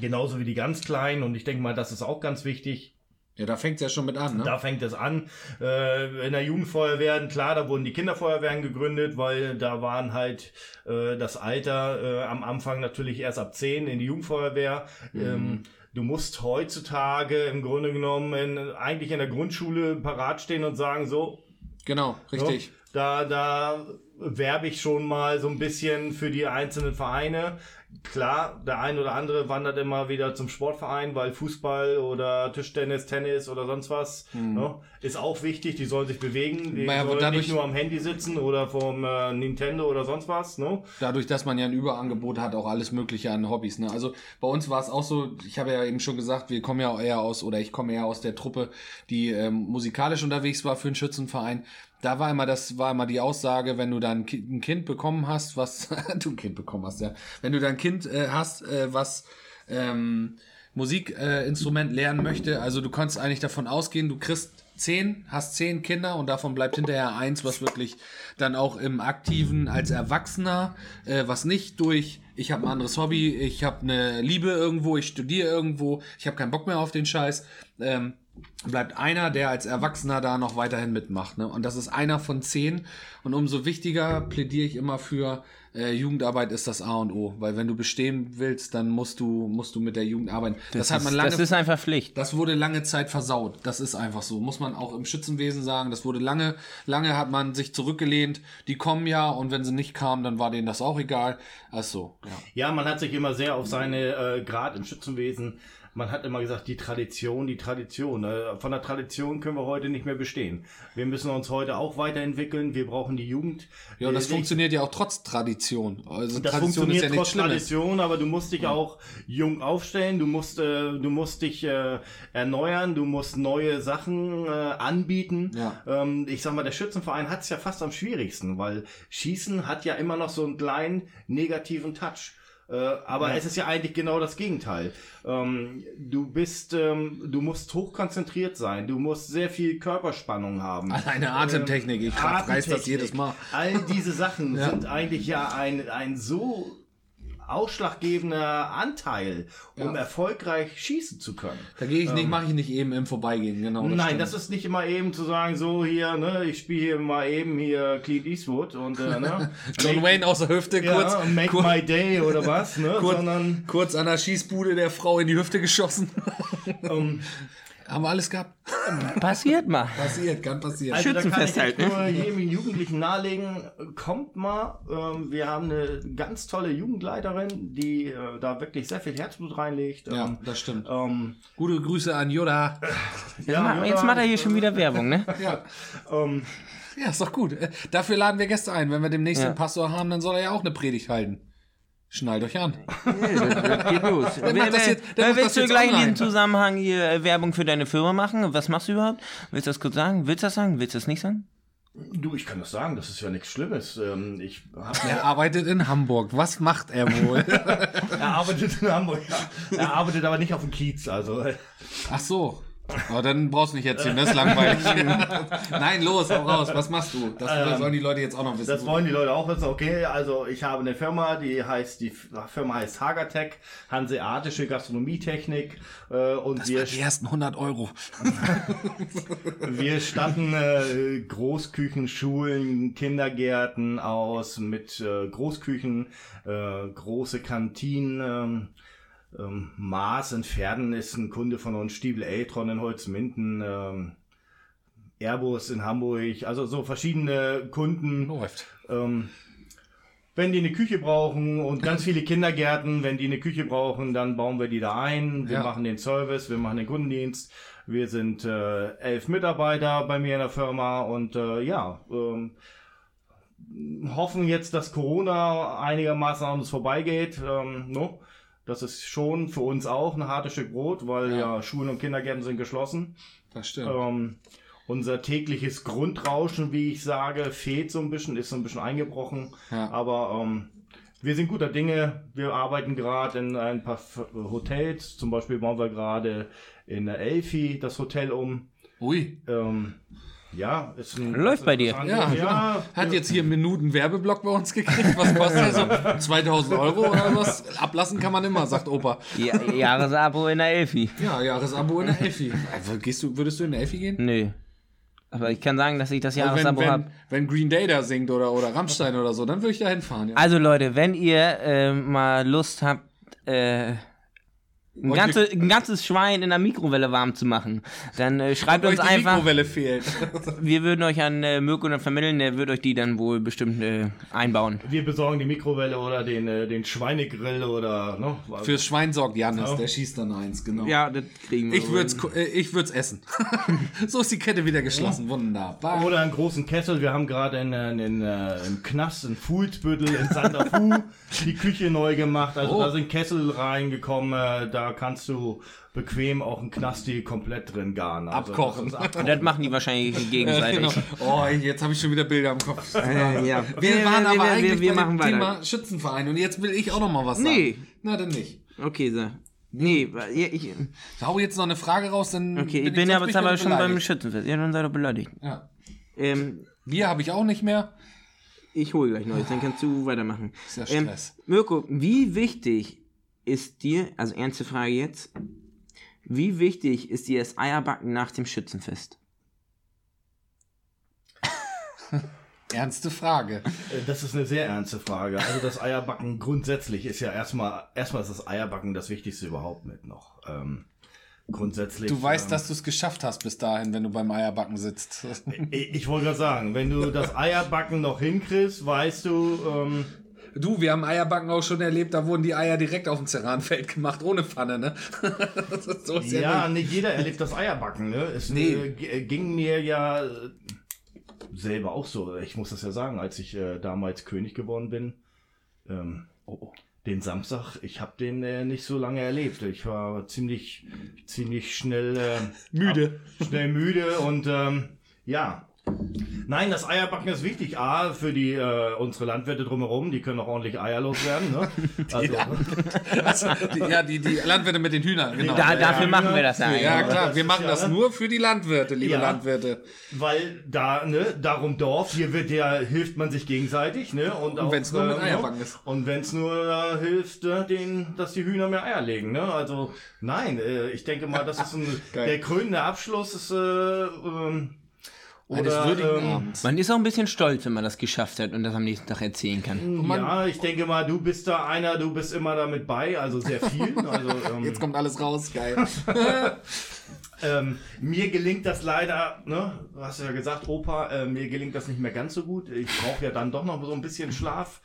genauso wie die ganz Kleinen und ich denke mal, das ist auch ganz wichtig. Ja, da fängt es ja schon mit an, ne? Da fängt es an. Äh, in der Jugendfeuerwehren, klar, da wurden die Kinderfeuerwehren gegründet, weil da waren halt äh, das Alter äh, am Anfang natürlich erst ab 10 in die Jugendfeuerwehr. Ähm, du musst heutzutage im Grunde genommen in, eigentlich in der Grundschule parat stehen und sagen, so, Genau, richtig. so, da, da werbe ich schon mal so ein bisschen für die einzelnen Vereine. Klar, der ein oder andere wandert immer wieder zum Sportverein, weil Fußball oder Tischtennis, Tennis oder sonst was ne, ist auch wichtig. Die sollen sich bewegen. Die Ja, aber sollen dadurch- nicht nur am Handy sitzen oder vom äh, Nintendo oder sonst was. Ne? Dadurch, dass man ja ein Überangebot hat, auch alles Mögliche an Hobbys. Ne? Also bei uns war es auch so, ich habe ja eben schon gesagt, wir kommen ja eher aus, oder ich komme eher aus der Truppe, die ähm, musikalisch unterwegs war für einen Schützenverein. Da war immer, das war immer die Aussage, wenn du dann ein Kind bekommen hast, was <laughs> du ein Kind bekommen hast, ja. Wenn du dann Kind äh, hast, äh, was ähm, Musikinstrument äh, lernen möchte, also du kannst eigentlich davon ausgehen, du kriegst zehn, hast zehn Kinder und davon bleibt hinterher eins, was wirklich dann auch im Aktiven als Erwachsener, äh, was nicht durch, ich habe ein anderes Hobby, ich habe eine Liebe irgendwo, ich studiere irgendwo, ich habe keinen Bock mehr auf den Scheiß, ähm, bleibt einer, der als Erwachsener da noch weiterhin mitmacht. Ne? Und das ist einer von zehn. Und umso wichtiger plädiere ich immer für äh, Jugendarbeit ist das A und O. Weil wenn du bestehen willst, dann musst du, musst du mit der Jugend arbeiten. Das, hat man ist, lange das ist einfach Pflicht. das wurde lange Zeit versaut. Das ist einfach so. Muss man auch im Schützenwesen sagen. Das wurde lange, lange hat man sich zurückgelehnt. Die kommen ja und wenn sie nicht kamen, dann war denen das auch egal. Also, ja. Ja, man hat sich immer sehr auf seine, äh, gerade im Schützenwesen, man hat immer gesagt, die Tradition, die Tradition. Äh, von der Tradition können wir heute nicht mehr bestehen. Wir müssen uns heute auch weiterentwickeln. Wir brauchen die Jugend. Ja, und das Äh, funktioniert ja auch trotz Tradition. Also Das Tradition funktioniert ist ja trotz Schlimmes. Tradition, aber du musst dich auch jung aufstellen, du musst, äh, du musst dich äh, erneuern, du musst neue Sachen äh, anbieten. Ja. Ähm, ich sag mal, der Schützenverein hat es ja fast am schwierigsten, weil Schießen hat ja immer noch so einen kleinen negativen Touch. Äh, aber es ist ja eigentlich genau das Gegenteil. Ähm, du bist, ähm, du musst hochkonzentriert sein, du musst sehr viel Körperspannung haben. Alleine Atemtechnik, ich reiß das jedes Mal. All diese Sachen <laughs> Ja. sind eigentlich ja ein, ein so ausschlaggebender Anteil, um Ja. erfolgreich schießen zu können. Da gehe ich nicht, mache ich nicht eben im Vorbeigehen, genau. Ähm. Nein, stimmt. das ist nicht immer eben zu sagen, so hier, ne, ich spiele hier mal eben hier Clint Eastwood und äh, ne, <laughs> John Wayne aus der Hüfte, ja, kurz, make kurz, my day oder was, ne, kurz, sondern kurz an der Schießbude der Frau in die Hüfte geschossen. ähm, Haben wir alles gehabt? <laughs> Passiert mal. Passiert, kann passieren. Also da kann ich echt halt, nur jedem Jugendlichen nahelegen, kommt mal, ähm, wir haben eine ganz tolle Jugendleiterin, die äh, da wirklich sehr viel Herzblut reinlegt. ja, Ähm, das stimmt. ähm, Gute Grüße an Yoda. <laughs> Jetzt, ma- jetzt macht er hier schon wieder Werbung, ne? <laughs> Ja. ähm, ja, ist doch gut. Äh, Dafür laden wir Gäste ein. Wenn wir demnächst Ja. einen Pastor haben, dann soll er ja auch eine Predigt halten. Schnallt euch an. Das geht los. macht Wer- jetzt- willst du gleich in diesem Zusammenhang hier äh, Werbung für deine Firma machen? Was machst du überhaupt? Willst du das kurz sagen? Willst du das sagen? Willst du das nicht sagen? du, ich kann das sagen, das ist ja nichts Schlimmes. Ähm, ich Er arbeitet in Hamburg. Was macht er wohl? <laughs> er arbeitet in Hamburg, ja. Er arbeitet aber nicht auf dem Kiez, also äh, Ach so. Aber dann brauchst du nicht erzählen, das ist langweilig. <laughs> Nein, los, hau raus, was machst du? Das Ähm, sollen die Leute jetzt auch noch wissen. Das wollen die Leute auch wissen. Okay, also ich habe eine Firma, die heißt, die Firma heißt Hagertech, Hanseatische Gastronomietechnik äh, und wir, die ersten 100 Euro. <laughs> wir statten äh, Großküchen, Schulen, Kindergärten aus mit äh, Großküchen, äh, große Kantinen. Ähm, ähm, Maß in Pferden ist ein Kunde von uns, Stiebel Eltron in Holzminden, ähm, Airbus in Hamburg, also so verschiedene Kunden. Läuft. Ähm, wenn die eine Küche brauchen und ganz viele <laughs> Kindergärten, wenn die eine Küche brauchen, dann bauen wir die da ein. Wir Ja. machen den Service, wir machen den Kundendienst. Wir sind äh, elf Mitarbeiter bei mir in der Firma und äh, ja, ähm, hoffen jetzt, dass Corona einigermaßen an uns vorbeigeht. Ähm, no? Das ist schon für uns auch ein hartes Stück Brot, weil ja, Ja. Schulen und Kindergärten sind geschlossen. Das stimmt. Ähm, unser tägliches Grundrauschen, wie ich sage, fehlt so ein bisschen, ist so ein bisschen eingebrochen. Ja. Aber ähm, wir sind guter Dinge. Wir arbeiten gerade in ein paar Hotels. Zum Beispiel bauen wir gerade in der Elfi das Hotel um. Ui. Ähm, ja, ist ein, Läuft bei dir. Ja, Ja. Hat jetzt hier einen Minuten Werbeblock bei uns gekriegt. Was kostet der so? <laughs> 2000 Euro oder was? Ablassen kann man immer, sagt Opa. Ja, Jahresabo in der Elfi. Ja, Jahresabo in der Elfi. Also, Gehst du, würdest du in der Elfi gehen? Nö. Aber ich kann sagen, dass ich das Also wenn, Jahresabo wenn, habe. wenn Green Day da singt oder, oder Rammstein oder so, dann würde ich da hinfahren. Ja. Also Leute, wenn ihr äh, mal Lust habt, äh, ein, ganze, ein ganzes Schwein in der Mikrowelle warm zu machen, dann äh, schreibt uns die einfach. Mikrowelle fehlt. <laughs> Wir würden euch an äh, Mirko dann vermitteln, der wird euch die dann wohl bestimmt äh, einbauen. Wir besorgen die Mikrowelle oder den, äh, den Schweinegrill oder ne? Fürs Schwein sorgt Jannis, der schießt dann eins, genau. Ja, das kriegen wir. Ich würde es äh, ich würd's essen. <laughs> so ist die Kette wieder geschlossen. Wunderbar. Oder einen großen Kessel. Wir haben gerade in, in, in, äh, im Knast in Fuhlsbüttel in Santa Fu <laughs> die Küche neu gemacht. Also Oh. da sind Kessel reingekommen. Äh, da kannst du bequem auch einen Knasti komplett drin garen. Also Abkochen. das abkochen. Das machen die wahrscheinlich Ja, gegenseitig. genau. Oh, jetzt habe ich schon wieder Bilder im Kopf. <laughs> Ja. Wir waren aber eigentlich wir, wir machen weiter. Thema Schützenverein und jetzt will ich auch noch mal was sagen. Nee. Na, dann nicht. Okay, so. Nee, ich, ich, Hau jetzt noch eine Frage raus, dann okay, ich bin bin ja aber, bin aber schon beim. Schützenfest. Ja, dann sei doch beleidigt. Ja. Ähm, Bier habe ich auch nicht mehr. ich hole gleich Neues, dann kannst du weitermachen. Ist ja Ähm, Stress. Mirko, wie wichtig ist dir, also ernste Frage jetzt, wie wichtig ist dir das Eierbacken nach dem Schützenfest? <laughs> Ernste Frage. Äh, Das ist eine sehr ernste Frage. Also das Eierbacken grundsätzlich ist ja erstmal, erstmal ist das Eierbacken das Wichtigste überhaupt mit noch. Ähm, grundsätzlich. Du weißt, ähm, dass du es geschafft hast bis dahin, wenn du beim Eierbacken sitzt. <laughs> Ich, ich wollte gerade sagen, wenn du das Eierbacken noch hinkriegst, weißt du, ähm, Du, wir haben Eierbacken auch schon erlebt, da wurden die Eier direkt auf dem Ceranfeld gemacht, ohne Pfanne, ne? <laughs> so ist Ja, nicht. jeder erlebt das Eierbacken, ne? Es Nee. äh, äh, ging mir ja äh, selber auch so. Ich muss das ja sagen, als ich äh, damals König geworden bin, ähm, Oh, den Samstag, ich habe den äh, nicht so lange erlebt. Ich war ziemlich, ziemlich schnell äh, Müde. ab- schnell müde und ähm, ja. Nein, das Eierbacken ist wichtig. A, für die äh, unsere Landwirte drumherum, die können auch ordentlich Eier loswerden. Ne? <laughs> Also, Also, die, ja, die, die Landwirte mit den Hühnern, genau. Da, dafür ja, machen wir das ja. ja, klar, wir machen das ne? nur für die Landwirte, liebe Ja. Landwirte. Weil da, ne, darum Dorf, hier wird ja, hilft man sich gegenseitig, ne? Und, auch, wenn's nur mit äh, Eierbacken ist. Und wenn es nur äh, hilft, äh, den, dass die Hühner mehr Eier legen, ne? Also, nein, äh, ich denke mal, das ist ein, <laughs> der krönende Abschluss ist, äh, ähm, oder, würdigen ähm, Abends. Man ist auch ein bisschen stolz, wenn man das geschafft hat und das am nächsten Tag erzählen kann. man- ja, ich denke mal, du bist da einer, du bist immer damit bei, also sehr viel. <laughs> Also, ähm, Jetzt kommt alles raus, geil. <laughs> Ähm, mir gelingt das leider, ne, du hast ja gesagt, Opa, äh, mir gelingt das nicht mehr ganz so gut. Ich brauche ja dann doch noch so ein bisschen Schlaf.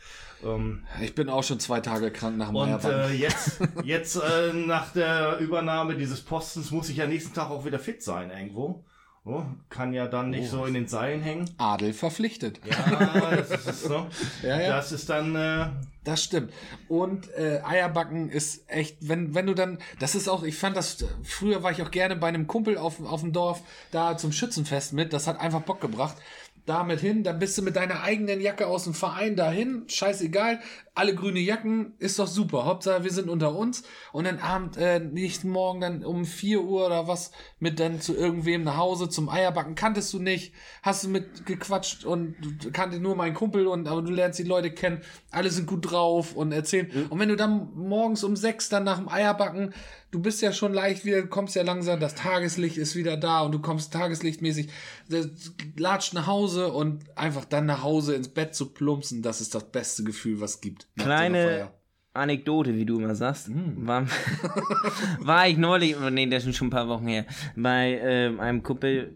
Ähm, Ich bin auch schon zwei Tage krank nach dem und äh, jetzt, <laughs> jetzt äh, nach der Übernahme dieses Postens muss ich ja nächsten Tag auch wieder fit sein irgendwo. Oh, kann ja dann nicht so in den Seilen hängen. Adel verpflichtet. Ja, das ist, ne, <laughs> Ja, ja. Das ist dann, äh, Das Das stimmt. Und äh, Eierbacken ist echt, wenn, wenn du dann, das ist auch, ich fand das, früher war ich auch gerne bei einem Kumpel auf, auf dem Dorf da zum Schützenfest mit, das hat einfach Bock gebracht. Damit hin, dann bist du mit deiner eigenen Jacke aus dem Verein dahin, scheißegal, alle grüne Jacken, ist doch super. Hauptsache, wir sind unter uns und dann Abend, äh, nicht morgen dann um 4 Uhr oder was mit dann zu irgendwem nach Hause zum Eierbacken. Kanntest du nicht, hast du mit gequatscht und du kannte nur meinen Kumpel und aber du lernst die Leute kennen, alle sind gut drauf und erzählen. Und wenn du dann morgens um 6 dann nach dem Eierbacken, du bist ja schon leicht wieder, du kommst ja langsam, das Tageslicht ist wieder da und du kommst tageslichtmäßig, das latscht nach Hause und einfach dann nach Hause ins Bett zu plumpsen, das ist das beste Gefühl, was es gibt. Kleine. Anekdote, wie du immer sagst. Hm. War, <laughs> war ich neulich, oh nee, das ist schon ein paar Wochen her, bei ähm, einem Kumpel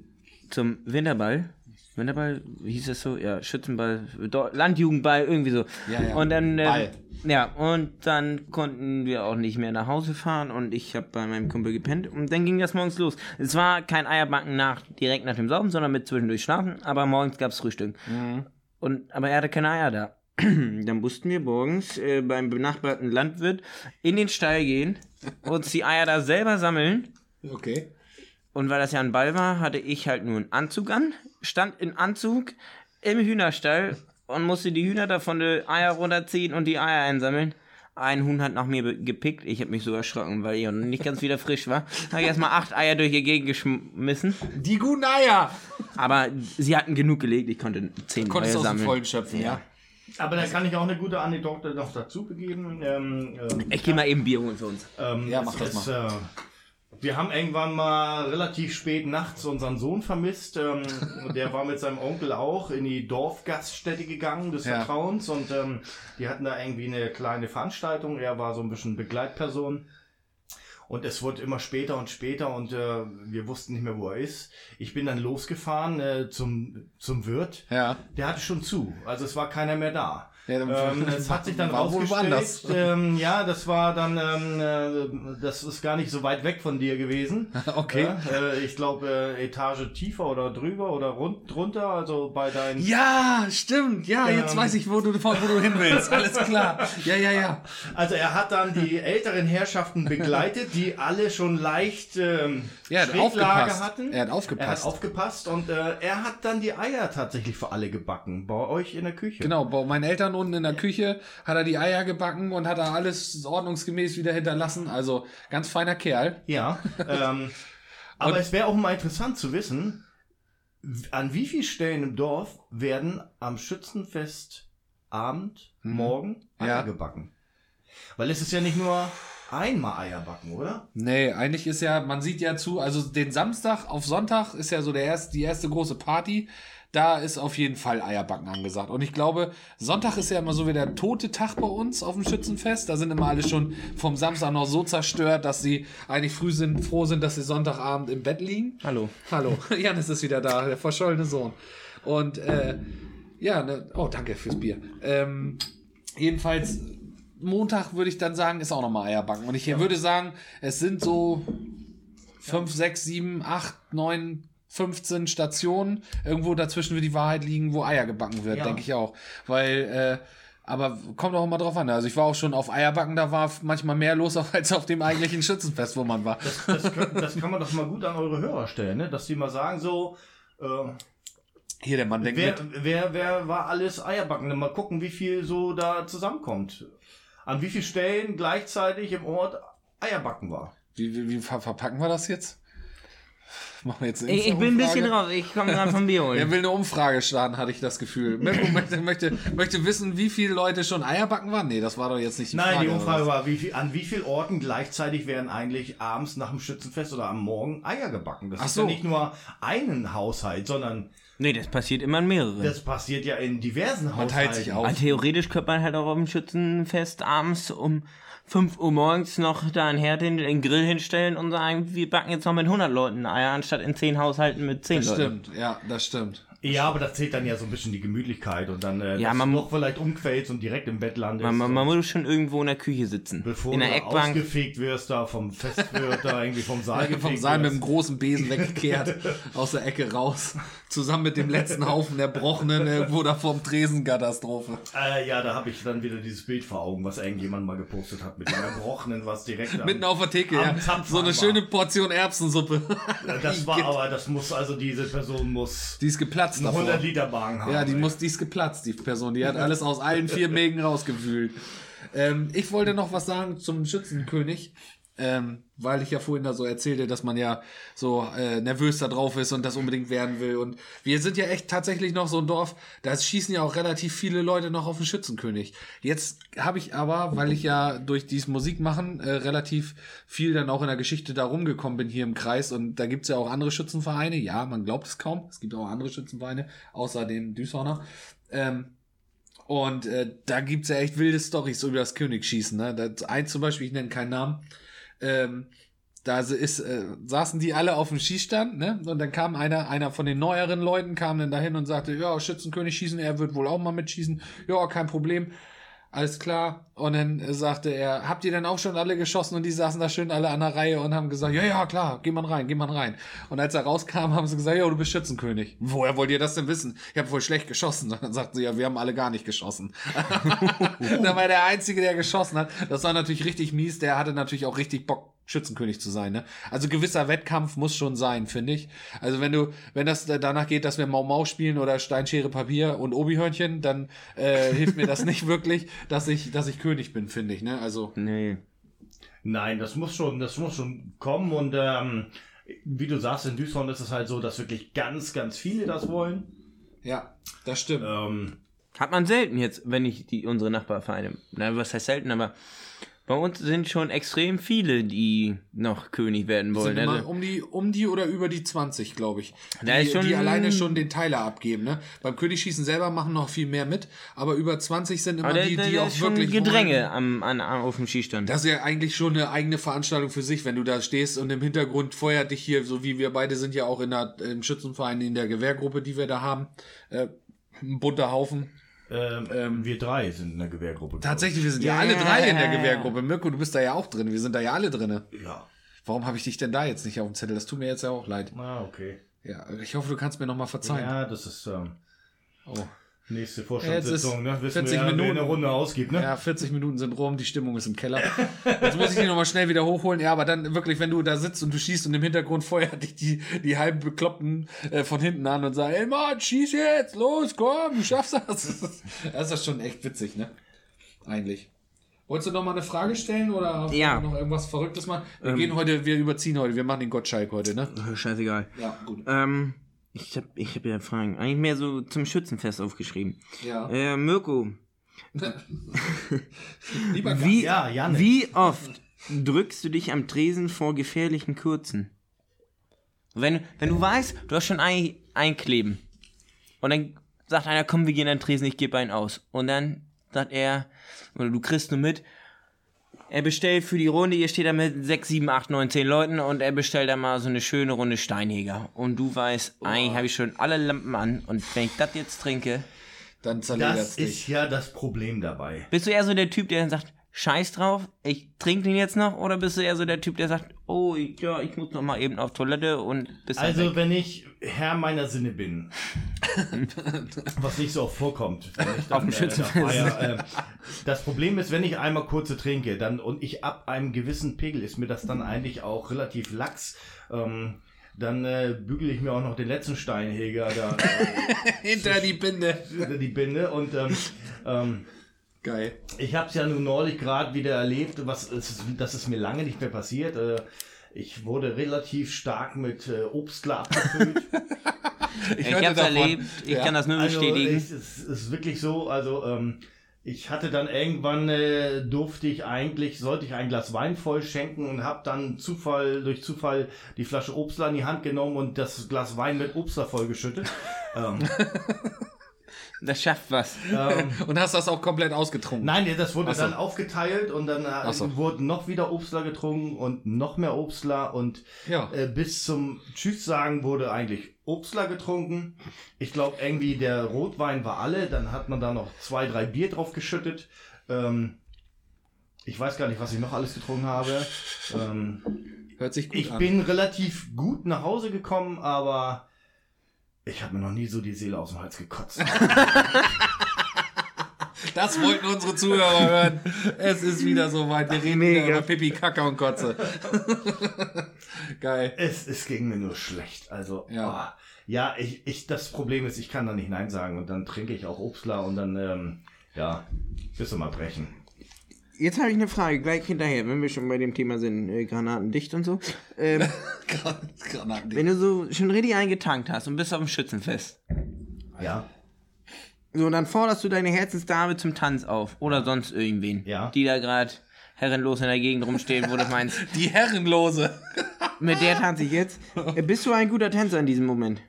zum Winterball. Winterball, wie hieß das so? Ja, Schützenball, Landjugendball, irgendwie so. Ja, ja. Und dann, Ball. ja, und dann konnten wir auch nicht mehr nach Hause fahren und ich habe bei meinem Kumpel gepennt und dann ging das morgens los. Es war kein Eierbacken nach, direkt nach dem Saufen, sondern mit zwischendurch schlafen, aber morgens gab's Frühstück. Und, aber er hatte keine Eier da. <clears throat> Dann mussten wir morgens äh, beim benachbarten Landwirt in den Stall gehen, uns die Eier da selber sammeln. Okay. Und weil das ja ein Ball war, hatte ich halt nur einen Anzug an, stand in Anzug im Hühnerstall und musste die Hühner davon die Eier runterziehen und die Eier einsammeln. Ein Huhn hat nach mir gepickt. Ich habe mich so erschrocken, weil ich noch nicht ganz wieder frisch war. Habe ich erstmal acht Eier durch die Gegend geschmissen. Die guten Eier! Aber sie hatten genug gelegt. Ich konnte zehn Konntest Eier aus dem sammeln. Vollen schöpfen, ja. Aber da kann ich auch eine gute Anekdote noch dazu begeben. Ähm, ähm, Ich gehe mal eben Bier holen für uns. Ähm, Ja, mach das ist, Äh, wir haben irgendwann mal relativ spät nachts unseren Sohn vermisst. Ähm, <laughs> der war mit seinem Onkel auch in die Dorfgaststätte gegangen des Ja. Vertrauens und ähm, die hatten da irgendwie eine kleine Veranstaltung. Er war so ein bisschen Begleitperson. Und es wurde immer später und später und äh, wir wussten nicht mehr, wo er ist. Ich bin dann losgefahren äh, zum, zum Wirt. Ja. Der hatte schon zu, also es war keiner mehr da. Ja, ähm, es hat sich dann <laughs> rausgestellt, ähm, ja, das war dann, ähm, äh, das ist gar nicht so weit weg von dir gewesen. <laughs> Okay. Äh, ich glaube, äh, Etage tiefer oder drüber oder rund, drunter, also bei deinen... Ja, stimmt. Ja, jetzt Ähm. weiß ich, wo du, wo du hin willst. Alles klar. Ja, ja, ja. Also er hat dann die älteren Herrschaften begleitet, die alle schon leicht ähm, Er hat aufgepasst. hatten. Er hat aufgepasst. Er hat aufgepasst und äh, er hat dann die Eier tatsächlich für alle gebacken, bei euch in der Küche. Genau, bei meinen Eltern unten in der Küche hat er die Eier gebacken und hat da alles ordnungsgemäß wieder hinterlassen. Also ganz feiner Kerl. Ja, <laughs> ähm, aber es wäre auch mal interessant zu wissen, an wie vielen Stellen im Dorf werden am Schützenfest Abend, morgen Eier Mhm. Ja. gebacken? Weil es ist ja nicht nur einmal Eier backen, oder? Nee, eigentlich ist ja, man sieht ja zu, also den Samstag auf Sonntag ist ja so der erste, die erste große Party. Da ist auf jeden Fall Eierbacken angesagt. Und ich glaube, Sonntag ist ja immer so wie der tote Tag bei uns auf dem Schützenfest. Da sind immer alle schon vom Samstag noch so zerstört, dass sie eigentlich früh sind, froh sind, dass sie Sonntagabend im Bett liegen. Hallo. Hallo, <laughs> Janis ist wieder da, der verschollene Sohn. Und äh, ja, ne, oh, danke fürs Bier. Ähm, jedenfalls, Montag würde ich dann sagen, ist auch nochmal Eierbacken. Und ich würde sagen, es sind so 5, 6, 7, 8, 9, 15 Stationen. Irgendwo dazwischen wird die Wahrheit liegen, wo Eier gebacken wird, Ja. denke ich auch. Weil, äh, aber kommt auch immer drauf an. Also ich war auch schon auf Eierbacken, da war manchmal mehr los als auf dem eigentlichen Schützenfest, wo man war. Das, kann- das kann man doch mal gut an eure Hörer stellen, ne? dass die mal sagen so, äh, Hier, der Mann denkt wer, mit. wer, wer war alles Eierbacken? Mal gucken, wie viel so da zusammenkommt. An wie vielen Stellen gleichzeitig im Ort Eierbacken war. Wie, wie, wie ver verpacken wir das jetzt? <laughs> Machen wir jetzt eine Ich, ich bin ein bisschen raus. Ich komme gerade vom Bier <laughs> Er holen. will eine Umfrage starten, hatte ich das Gefühl. <laughs> Möchte, möchte, möchte wissen, wie viele Leute schon Eierbacken waren. Nee, das war doch jetzt nicht die Nein, Frage. die Umfrage war, wie viel, an wie vielen Orten gleichzeitig werden eigentlich abends nach dem Schützenfest oder am Morgen Eier gebacken? Das Ach ist so. ja nicht nur einen Haushalt, sondern Nee, das passiert immer in mehreren. das passiert ja in diversen Haushalten. teilt sich auf. Aber theoretisch könnte man halt auch auf dem Schützenfest abends um 5 Uhr morgens noch da einen Herd hin, den Grill hinstellen und sagen, wir backen jetzt noch mit 100 Leuten Eier, anstatt in 10 Haushalten mit 10 Das Leuten. stimmt, ja, das stimmt. Ja, aber das zählt dann ja so ein bisschen die Gemütlichkeit und dann äh, Ja, man doch vielleicht umquälst und direkt im Bett landest. Man, man, man muss schon irgendwo in der Küche sitzen. bevor in der du Eckbank. ausgefegt wirst da vom Festwirt da irgendwie vom Saal <laughs> gefegt Vom Saal mit dem großen Besen weggekehrt, <laughs> aus der Ecke raus, zusammen mit dem letzten Haufen der Brochenen irgendwo da vorm Tresenkatastrophe. Äh, ja, da habe ich dann wieder dieses Bild vor Augen, was irgendjemand mal gepostet hat mit dem Erbrochenen, was direkt am- Mitten auf der Theke, ja. So eine war. schöne Portion Erbsensuppe. Das <laughs> war aber, das muss also diese Person muss Die ist geplatzt einen davor. 100 Liter Wagen haben. Ja, die muss, die ist geplatzt, die Person. Die hat alles aus allen vier Mägen rausgewühlt. Ähm, ich wollte noch was sagen zum Schützenkönig. Ähm, weil ich ja vorhin da so erzählte, dass man ja so äh, nervös da drauf ist und das unbedingt werden will. Und wir sind ja echt tatsächlich noch so ein Dorf, da schießen ja auch relativ viele Leute noch auf den Schützenkönig. Jetzt habe ich aber, weil ich ja durch dieses Musikmachen äh, relativ viel dann auch in der Geschichte da rumgekommen bin hier im Kreis und da gibt's ja auch andere Schützenvereine. Ja, man glaubt es kaum. Es gibt auch andere Schützenvereine, außer den Düshorner. Ähm, und äh, da gibt's ja echt wilde Stories über das Königsschießen. Ne? Das, eins zum Beispiel, ich nenne keinen Namen. Ähm, da ist, äh, saßen die alle auf dem Schießstand, ne? Und dann kam einer, einer von den neueren Leuten kam dann dahin und sagte, ja, Schützenkönig schießen, er wird wohl auch mal mitschießen. Ja, kein Problem. Alles klar. Und dann äh, sagte er, habt ihr denn auch schon alle geschossen? Und die saßen da schön alle an der Reihe und haben gesagt, ja, ja, klar, geh mal rein, geh mal rein. Und als er rauskam, haben sie gesagt, ja, du bist Schützenkönig. Woher wollt ihr das denn wissen? Ich habe wohl schlecht geschossen. <laughs> Und dann sagten sie, ja, wir haben alle gar nicht geschossen. <laughs> da war der Einzige, der geschossen hat. Das war natürlich richtig mies. Der hatte natürlich auch richtig Bock, Schützenkönig zu sein. Ne? Also gewisser Wettkampf muss schon sein, finde ich. Also wenn du, wenn das danach geht, dass wir Mau Mau spielen oder Steinschere Papier und Obi-Hörnchen, dann äh, hilft mir das <laughs> nicht wirklich, dass ich, dass ich König bin, finde ich. Ne? Also Nee. Nein, das muss schon, das muss schon kommen und ähm, wie du sagst, in Düsseldorf ist es halt so, dass wirklich ganz, ganz viele das wollen. ja, das stimmt. Ähm, Hat man selten jetzt, wenn ich die unsere Nachbarvereine. Na, was heißt selten, aber bei uns sind schon extrem viele, die noch König werden wollen. sind Also, um die um die oder über die 20, glaube ich. Die, schon- die alleine schon den Teiler abgeben, ne? Beim Königsschießen selber machen noch viel mehr mit, aber über 20 sind immer aber da, die, da, die auch ist schon wirklich Gedränge am, an, auf dem Schießstand. Das ist ja eigentlich schon eine eigene Veranstaltung für sich, wenn du da stehst und im Hintergrund feuert dich hier, so wie wir beide sind ja auch in der, im Schützenverein in der Gewehrgruppe, die wir da haben, äh, ein bunter Haufen. Ähm, wir drei sind in der Gewehrgruppe. Tatsächlich, wir sind ja, Ja, alle drei in der. Gewehrgruppe. Mirko, du bist da ja auch drin. Wir sind da ja alle drin. Ja. Warum habe ich dich denn da jetzt nicht auf dem Zettel? Das tut mir jetzt ja auch leid. Ah, okay. Ja, ich hoffe, du kannst mir nochmal verzeihen. Ja, das ist ähm, Oh. Nächste Vorstandssitzung, ist ne? Wissen 40 wir, Minuten. eine Runde ausgibt, ne? Ja, 40 Minuten sind rum, die Stimmung ist im Keller. <laughs> Jetzt muss ich die nochmal schnell wieder hochholen. Ja, aber dann wirklich, wenn du da sitzt und du schießt und im Hintergrund feuert dich die, die halben Bekloppten äh, von hinten an und sagen, ey Mann, schieß jetzt, los, komm, du schaffst das. <laughs> Das ist schon echt witzig, ne? Eigentlich. Wolltest du noch mal eine Frage stellen oder Ja. noch irgendwas Verrücktes machen? Wir gehen heute, wir überziehen heute, wir machen den Gottschalk heute, ne? Scheißegal. Ja, gut. Ähm, ich hab, ich hab ja Fragen. Eigentlich mehr so zum Schützenfest aufgeschrieben. Ja. Äh, Mirko, <laughs> Lieber wie, Ja, Janne. wie oft drückst du dich am Tresen vor gefährlichen Kürzen? Wenn, wenn du weißt, du hast schon ein, einkleben und dann sagt einer, komm, wir gehen an den Tresen, ich gebe einen aus. Und dann sagt er, oder du kriegst nur mit, er bestellt für die Runde, ihr steht da mit 6, 7, 8, 9, 10 Leuten und er bestellt da mal so eine schöne Runde Steinjäger. Und du weißt, eigentlich habe ich schon alle Lampen an und wenn ich das jetzt trinke, Dann zerledert's Das dich. ist ja das Problem dabei. bist du eher so der Typ, der dann sagt, scheiß drauf, ich trinke den jetzt noch? Oder bist du eher so der Typ, der sagt, oh, ja, ich muss noch mal eben auf Toilette und bis Also, weg. wenn ich Herr meiner Sinne bin, <laughs> was nicht so oft vorkommt, wenn ich dann, Auf dem äh, Schützenfest. feier, äh, das Problem ist, wenn ich einmal kurze trinke, dann und ich ab einem gewissen Pegel ist mir das dann eigentlich auch relativ lax. Ähm, dann äh, bügele ich mir auch noch den letzten Steinheger da <laughs> Hinter die Binde. äh, die Binde und ähm, ähm, Geil. ich habe es ja nun neulich gerade wieder erlebt, was ist, das ist mir lange nicht mehr passiert. Äh, ich wurde relativ stark mit äh, Obstler abgefüllt. <laughs> Ich hab's davon. erlebt, ich Ja. kann das nur Also bestätigen. es ist, es ist wirklich so, also ähm, ich hatte dann irgendwann äh, durfte ich eigentlich, sollte ich ein Glas Wein voll schenken und habe dann Zufall durch Zufall die Flasche Obstler in die Hand genommen und das Glas Wein mit Obstler vollgeschüttet. <laughs> ähm, Das schafft was. <laughs> Und hast das auch komplett ausgetrunken. Nein, das wurde so. dann aufgeteilt und dann äh, so. wurden noch wieder Obstler getrunken und noch mehr Obstler und Ja. äh, bis zum Tschüss sagen wurde eigentlich Obstler getrunken. Ich glaube irgendwie der Rotwein war alle, dann hat man da noch zwei, drei Bier drauf geschüttet. Ähm, ich weiß gar nicht, was ich noch alles getrunken habe. Ähm, Hört sich gut ich an. bin relativ gut nach Hause gekommen, aber ich habe mir noch nie so die Seele aus dem Hals gekotzt. <laughs> Das wollten unsere Zuhörer hören. Es ist wieder soweit. Wir reden Mega. über Pipi, Kacke und Kotze. <laughs> Geil. Es, es ging mir nur schlecht. Also, Ja. ja, ja ich, ich, das Problem ist, ich kann da nicht Nein sagen und dann trinke ich auch Obstler und dann, ähm, ja, bist du mal brechen. Jetzt habe ich eine Frage, gleich hinterher, wenn wir schon bei dem Thema sind, äh, Granatendicht und so. Ähm, <laughs> Granaten. wenn du so schon richtig eingetankt hast und bist auf dem Schützenfest, Ja, so, dann forderst du deine Herzensdame zum Tanz auf oder sonst irgendwen, Ja. die da gerade herrenlos in der Gegend rumstehen, wo du meinst, <laughs> Die Herrenlose. mit der tanze ich jetzt. Äh, Bist du ein guter Tänzer in diesem Moment?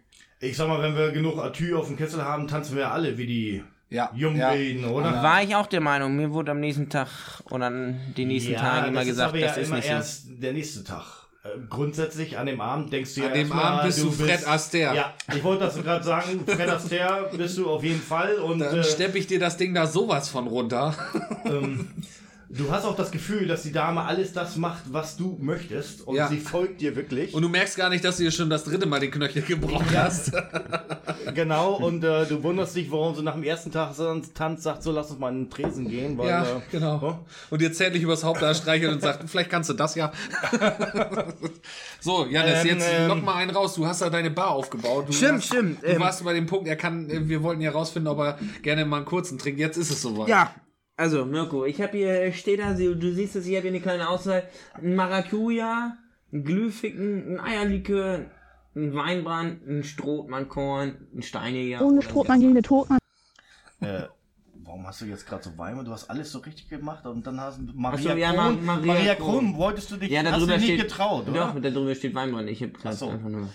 ich sag mal, wenn wir genug Atü auf dem Kessel haben, tanzen wir alle wie die Ja. Jungwehen, oder? War ich auch der Meinung, mir wurde am nächsten Tag oder an den nächsten Tagen immer das gesagt, ist aber das ja ist immer nicht so. erst der nächste Tag. Äh, Grundsätzlich an dem Abend denkst du ja An dem erstmal, Abend bist du Fred Astaire. Ja, ich wollte das gerade sagen. Fred Astaire bist du auf jeden Fall. Und Dann äh, steppe ich dir das Ding da sowas von runter. <laughs> du hast auch das Gefühl, dass die Dame alles das macht, was du möchtest. Und Ja. sie folgt dir wirklich. Und du merkst gar nicht, dass du dir schon das dritte Mal den Knöchel gebrochen hast. <laughs> genau. Und äh, du wunderst dich, warum sie nach dem ersten Tag sonst tanzt, sagt, so lass uns mal in den Tresen gehen. Weil, Ja, äh, genau. so. Und dir zärtlich übers Haupt da streichelt und sagt, vielleicht kannst du das ja. <laughs> so, Janis, Ähm, jetzt ähm, lock mal einen raus. Du hast da deine Bar aufgebaut. Du Stimmt, hast, stimmt, Du ähm, warst bei dem Punkt, er kann, äh, wir wollten ja rausfinden, ob er gerne mal einen kurzen trinkt. Jetzt ist es soweit. Ja, also Mirko, ich habe hier, steht da, du siehst es, ich habe hier eine kleine Auswahl. Ein Maracuja, ein Glühficken, ein Eierlikör, ein Weinbrand, ein Strohmannkorn, ein Steiniger. Ohne Strohmann gegen den Tod. Äh, warum hast du jetzt gerade so Weimar? Du hast alles so richtig gemacht und dann hast du Maria so, ja, Kron. Ma- Maria Maria Kron. Kron, wolltest du dich Ja, hast du darüber dich steht. nicht getraut, oder? Doch, darüber steht Weinbrand. Ich habe gerade so. einfach nur.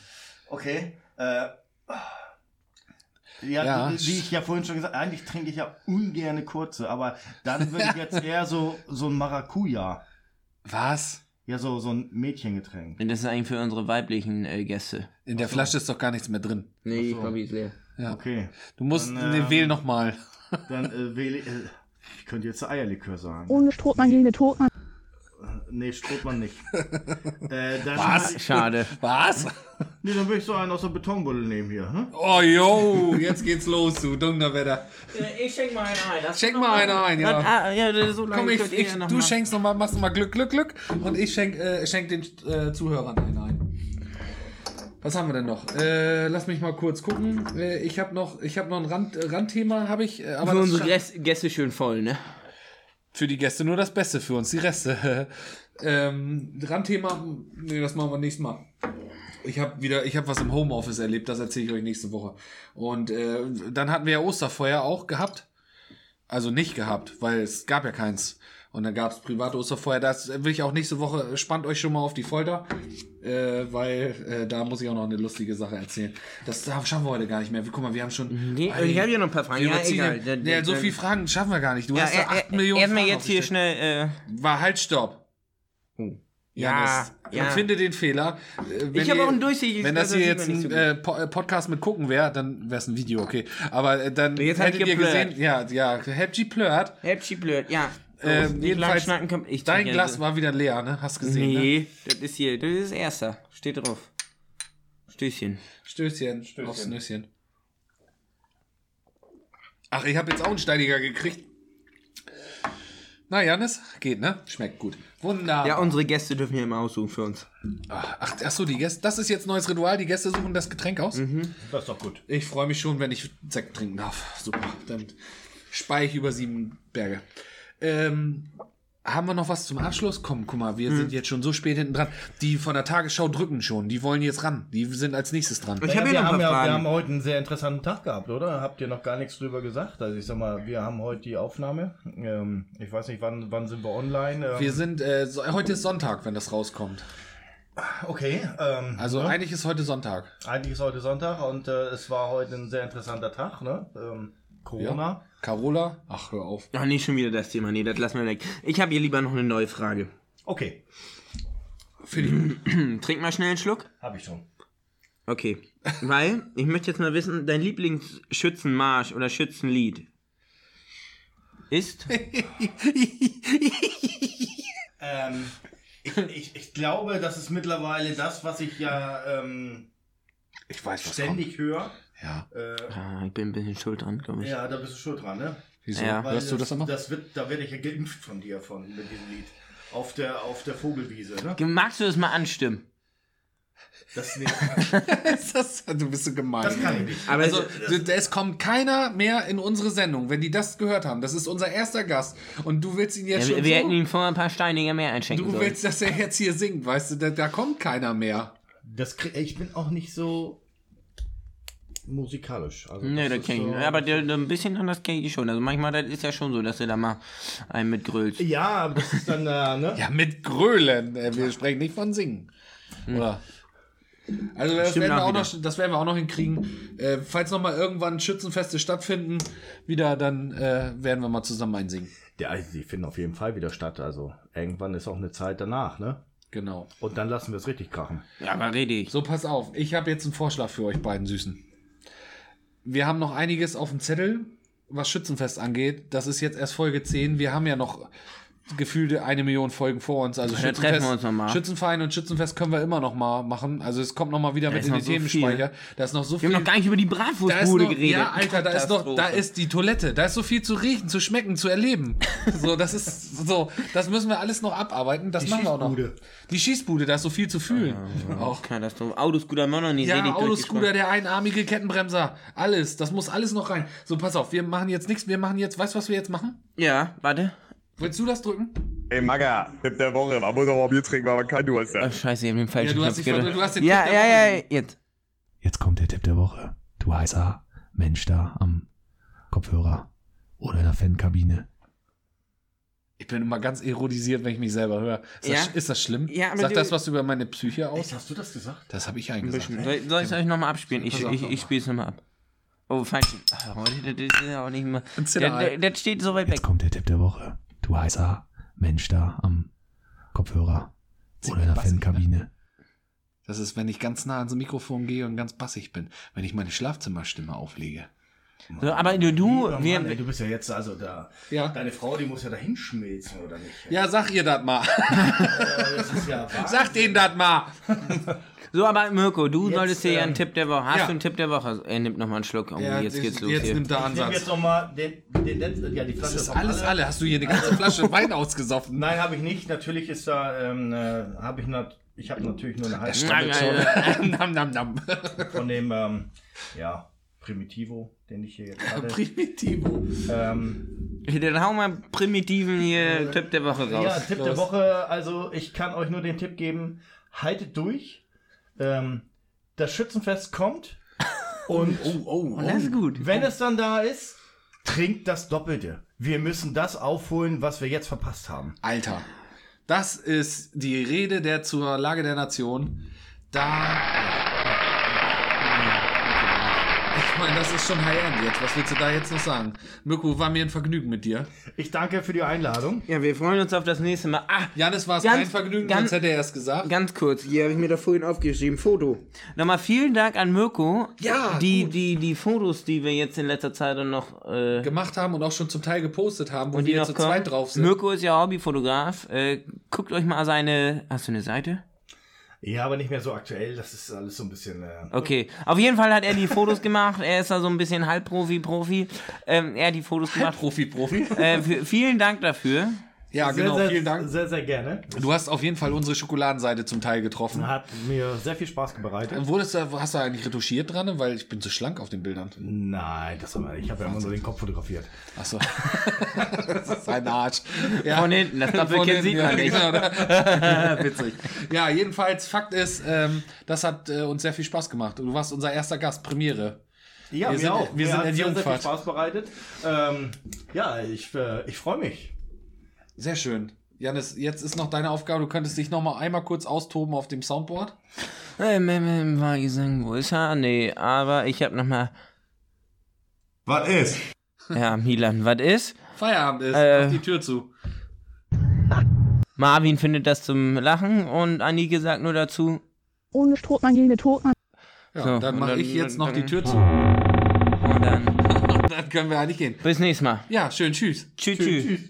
Okay. Äh, ja, Ja. wie wie ich ja vorhin schon gesagt eigentlich trinke ich ja ungerne kurze, aber dann würde ich jetzt eher so, so ein Maracuja. Was? Ja, so, so ein Mädchengetränk. Das ist eigentlich für unsere weiblichen äh, Gäste. In der Flasche ist doch gar nichts mehr drin. Nee, ich glaube, die ist leer. Ja. Okay. Du musst, Dann, nee, ähm, wähl nochmal. Dann äh, wähle ich. Äh, ich könnte jetzt Eierlikör sagen. Ohne Strohmann gegen den Tod. Nee, Strohmann nicht. <laughs> äh, Was? Schade. Was? <laughs> Nee, dann würde ich so einen aus der Betonbuddel nehmen hier. Hm? Oh, yo, jetzt geht's los, du Donnerwetter. Ich schenk mal einen ein. Das Schenk mal einen ein, ja. Ah, ja, das ist so lange Komm, ich, ich, du mal- schenkst nochmal, machst nochmal Glück, Glück, Glück. Und ich schenk, äh, schenk den äh, Zuhörern einen ein. Was haben wir denn noch? Äh, lass mich mal kurz gucken. Äh, ich habe noch, ich habe noch ein Rand, äh, Randthema, habe ich. Äh, aber Für unsere Gäste schön voll, ne? Für die Gäste nur das Beste, für uns die Reste. <laughs> ähm, Randthema, nee, das machen wir nächstes Mal. Ich habe wieder, ich habe was im Homeoffice erlebt, das erzähle ich euch nächste Woche. Und äh, dann hatten wir ja Osterfeuer auch gehabt. Also nicht gehabt, weil es gab ja keins. Und dann gab es private Osterfeuer. Das will ich auch nächste Woche, spannt euch schon mal auf die Folter, äh, weil äh, da muss ich auch noch eine lustige Sache erzählen. Das da schaffen wir heute gar nicht mehr. Guck mal, wir haben schon. Nee, Ey, ich habe hier noch ein paar Fragen. Ja, egal. ja, ja, da- so viele Fragen schaffen wir gar nicht. Du Ja, hast ja er- 8 er- Millionen Erstmal jetzt hier schnell. War halt Stopp. Äh, Janis, ja. finde den Fehler. Äh, wenn Ich habe auch einen durchsichtigen- Wenn das hier jetzt ein so äh, äh, Podcast mit gucken wäre, dann wäre es ein Video, okay. Aber äh, dann Jetzt hättet ihr geplört. gesehen, ja, ja, Happy Plört. Häppschi blöd, ja. Ähm, jedenfalls, kommt. Ich dein Glas war wieder leer, ne? Hast gesehen, ne? Nee, das ist hier, das ist erster. Steht drauf. Stößchen. Stößchen, aufs Nüsschen. Ach, ich habe jetzt auch einen Steiniger gekriegt. Na, Janis, geht, ne? Schmeckt gut. Wunderbar. Ja, unsere Gäste dürfen hier immer aussuchen für uns. ach, ach so, die Gäste, das ist jetzt neues Ritual. Die Gäste suchen das Getränk aus. Das ist doch gut. Ich freue mich schon, wenn ich Sekt trinken darf. Super. Dann spei ich über sieben Berge. Ähm, haben wir noch was zum Abschluss? Komm, guck mal, wir sind jetzt schon so spät hinten dran. Die von der Tagesschau drücken schon. Die wollen jetzt ran. Die sind als nächstes dran. Ich habe wir, hier noch ein haben ja, wir haben heute einen sehr interessanten Tag gehabt, oder? Habt ihr noch gar nichts drüber gesagt? Also ich sag mal, wir haben heute die Aufnahme. Ähm, ich weiß nicht, wann, wann sind wir online? Ähm, Wir sind, äh, so, heute ist Sonntag, wenn das rauskommt. okay. Ähm, Also ne? eigentlich ist heute Sonntag. eigentlich ist heute Sonntag und äh, es war heute ein sehr interessanter Tag. Ne? Ähm, Corona. Carola? Ach, hör auf. Ach, nicht schon wieder das Thema. Nee, das lassen wir weg. Ich habe hier lieber noch eine neue Frage. Okay, Hm, <clears throat> Trink mal schnell einen Schluck. habe ich schon. Okay. Weil, ich möchte jetzt mal wissen, dein Lieblingsschützenmarsch oder Schützenlied ist? <laughs> Ähm, ich, ich, ich glaube, das ist mittlerweile das, was ich ja ähm, Ich weiß, was ständig höre. Ja. Äh, Ah, ich bin ein bisschen schuld dran, glaube ich. ja, da bist du schuld dran, ne? Wieso? Ja. Weil Hörst du das immer? Das wird, da werde ich ja geimpft von dir, von mit diesem Lied. Auf der, auf der Vogelwiese, ne? Magst du das mal anstimmen? Das, <laughs> das, du bist so gemein. das kann ich nicht. Aber Also, es- kommt keiner mehr in unsere Sendung, wenn die das gehört haben. Das ist unser erster Gast. Und du willst ihn jetzt ja, wir, schon wir so, hätten ihm vorher ein paar Steiniger mehr einschenken Du sollen. willst, dass er jetzt hier singt, weißt du? Da, da kommt keiner mehr. Das krieg, ich bin auch nicht so musikalisch. Also Nee, das ich so-. Aber der, der, ein bisschen anders kenne ich schon. Also manchmal, das ist ja schon so, dass du da mal einen mitgrölst. Ja, aber das ist dann, äh, ne? Ja, mit Grölen. Äh, Wir sprechen nicht von Singen. Oder? Also das Stimmt werden, wir auch noch, das werden wir auch noch hinkriegen. Äh, falls noch mal irgendwann Schützenfeste stattfinden, wieder, dann äh, werden wir mal zusammen einsingen. Ja, die finden auf jeden Fall wieder statt. Also irgendwann ist auch eine Zeit danach, ne? Genau. Und dann lassen wir es richtig krachen. Ja, aber rede ich. So, pass auf. Ich habe jetzt einen Vorschlag für euch beiden Süßen. Wir haben noch einiges auf dem Zettel, was Schützenfest angeht. Das ist jetzt erst Folge 10. Wir haben ja noch gefühlte eine Million Folgen vor uns. Also Ja, treffen wir uns noch mal. Schützenverein und Schützenfest können wir immer noch mal machen. Also es kommt noch mal wieder Da mit in den so Themenspeicher. Da ist noch so Wir viel. haben noch gar nicht über die Bratwurstbude geredet. ja, Alter, da ist noch, da ist die Toilette. Da ist so viel zu riechen, zu schmecken, zu erleben. <laughs> So, das ist so, das müssen wir alles noch abarbeiten. Das Die machen wir auch noch. Schießbude. Die Schießbude, da ist so viel zu fühlen. Auch Katastrophe. Autoscooter haben wir noch nie ja, Autoscooter, der einarmige Kettenbremser, alles, das muss alles noch rein. So, pass auf, wir machen jetzt nichts, wir machen jetzt, weißt du, was wir jetzt machen? Ja, warte. Willst du das drücken? Ey, Magga, Tipp der Woche. Man muss auch mal Bier trinken, weil man kein Durst Oh, hat. scheiße, ich hab den falschen Ja, du hast dich du hast den Ja, Tipp der ja, Woche ja, jetzt. Jetzt kommt der Tipp der Woche. Du heißer Mensch da am Kopfhörer oder in der Fankabine. Ich bin immer ganz erodisiert, wenn ich mich selber höre. Ist, Ja. das, ist das schlimm? Ja, Sagt du- das was über meine Psyche aus? Echt, hast du das gesagt? Das habe ich Ein eigentlich gesagt. bisschen. Soll, soll ich es euch nochmal abspielen? Ich, ich, ich spiele es nochmal ab. Oh, falsch. Das ist ja auch nicht mehr. Der, Zinnerei. der, das steht so weit weg. Jetzt kommt der Tipp der Woche. Du heißer Mensch da am Kopfhörer oder in der bassig, Fankabine. Das ist, wenn ich ganz nah ans Mikrofon gehe und ganz bassig bin. Wenn ich meine Schlafzimmerstimme auflege. So, aber du, du wir, Mann, ey, du bist ja jetzt also da. Ja. Deine Frau, die muss ja da hinschmilzen, oder nicht? Ja, sag ihr das mal. <laughs> Das ja sag denen das mal. <laughs> so, aber Mirko, du Jetzt, solltest dir ja einen ähm, Tipp der Woche. Hast ja. du einen Tipp der Woche? Er nimmt nochmal einen Schluck. Oh, Ja, jetzt geht's los jetzt hier. nimmt der Ich nehme Ansatz. jetzt nochmal den, den letzten, ja, die Flasche Das ist alles Alle. alle. Hast du hier eine ganze Flasche <laughs> Wein ausgesoffen? Nein, habe ich nicht. Natürlich ist da, ähm, äh, habe ich nat ich habe natürlich nur eine halbe <laughs> nam, nam, nam. von dem, ähm, ja, Primitivo, den ich hier jetzt <laughs> hatte. Primitivo. ähm, Dann hau mal primitiven hier Tipp der Woche raus. ja, Tipp der los. Woche. Also ich kann euch nur den Tipp geben: Haltet durch. Ähm, das Schützenfest kommt und Oh, oh, Und das ist gut. wenn es dann da ist, trinkt das Doppelte. Wir müssen das aufholen, was wir jetzt verpasst haben. Alter, das ist die Rede der zur Lage der Nation. Da. Ich meine, das ist schon High-End jetzt. Was willst du da jetzt noch sagen? Mirko, war mir ein Vergnügen mit dir. Ich danke für die Einladung. Ja, wir freuen uns auf das nächste Mal. Ah, Janis war es Ganz- kein Vergnügen, ganz- sonst hätte er es gesagt. Ganz kurz, hier habe ich mir da vorhin aufgeschrieben, Foto. Nochmal vielen Dank an Mirko. Ja, die, gut. die, die Fotos, die wir jetzt in letzter Zeit noch äh, Gemacht haben und auch schon zum Teil gepostet haben, wo und wir die jetzt noch zu zweit kommen. drauf sind. Mirko ist ja Hobbyfotograf. Äh, guckt euch mal seine. Hast du eine Seite? Ja, aber nicht mehr so aktuell. Das ist alles so ein bisschen. Äh, Okay. Auf jeden Fall hat er die Fotos gemacht. Er ist da so ein bisschen Halbprofi, Profi. Ähm, er hat die Fotos gemacht. Profi, Profi. Äh, vielen Dank dafür. Ja, sehr, genau, sehr, vielen Dank. Sehr, sehr gerne. Du hast auf jeden Fall unsere Schokoladenseite zum Teil getroffen. Hat mir sehr viel Spaß bereitet. Wurdest du, hast du eigentlich retuschiert dran? Weil ich bin zu schlank auf den Bildern. Nein, das haben wir, ich habe ja immer nur den Kopf fotografiert. Achso. <laughs> das ist ein Arsch. Ja. Von hinten, das <laughs> Doppelkinn sieht man nicht. Genau, da- <laughs> Witzig. Ja, jedenfalls, Fakt ist, ähm, das hat äh, uns sehr viel Spaß gemacht. Du warst unser erster Gast, Premiere. Ja, Wir mir sind- auch. wir Mir sind in sehr, sehr viel Jungfahrt. Spaß bereitet. Ähm, ja, ich, äh, ich freue mich. Sehr schön. Janis, jetzt ist noch deine Aufgabe, du könntest dich noch mal einmal kurz austoben auf dem Soundboard. Ähm, ähm, ähm, war gesungen, wo ist er? Nee, aber ich habe nochmal. Was ist? Ja, Milan, was ist? Feierabend ist. Äh. Mach die Tür zu. Marvin findet das zum Lachen und Anike sagt nur dazu. Ohne Strohmangel Totmann. Ja, So, dann mache ich jetzt noch dann- die Tür zu. Und dann <laughs> dann können wir eigentlich gehen. bis nächstes Mal. Ja, schön, tschüss. Tschüss, tschüss.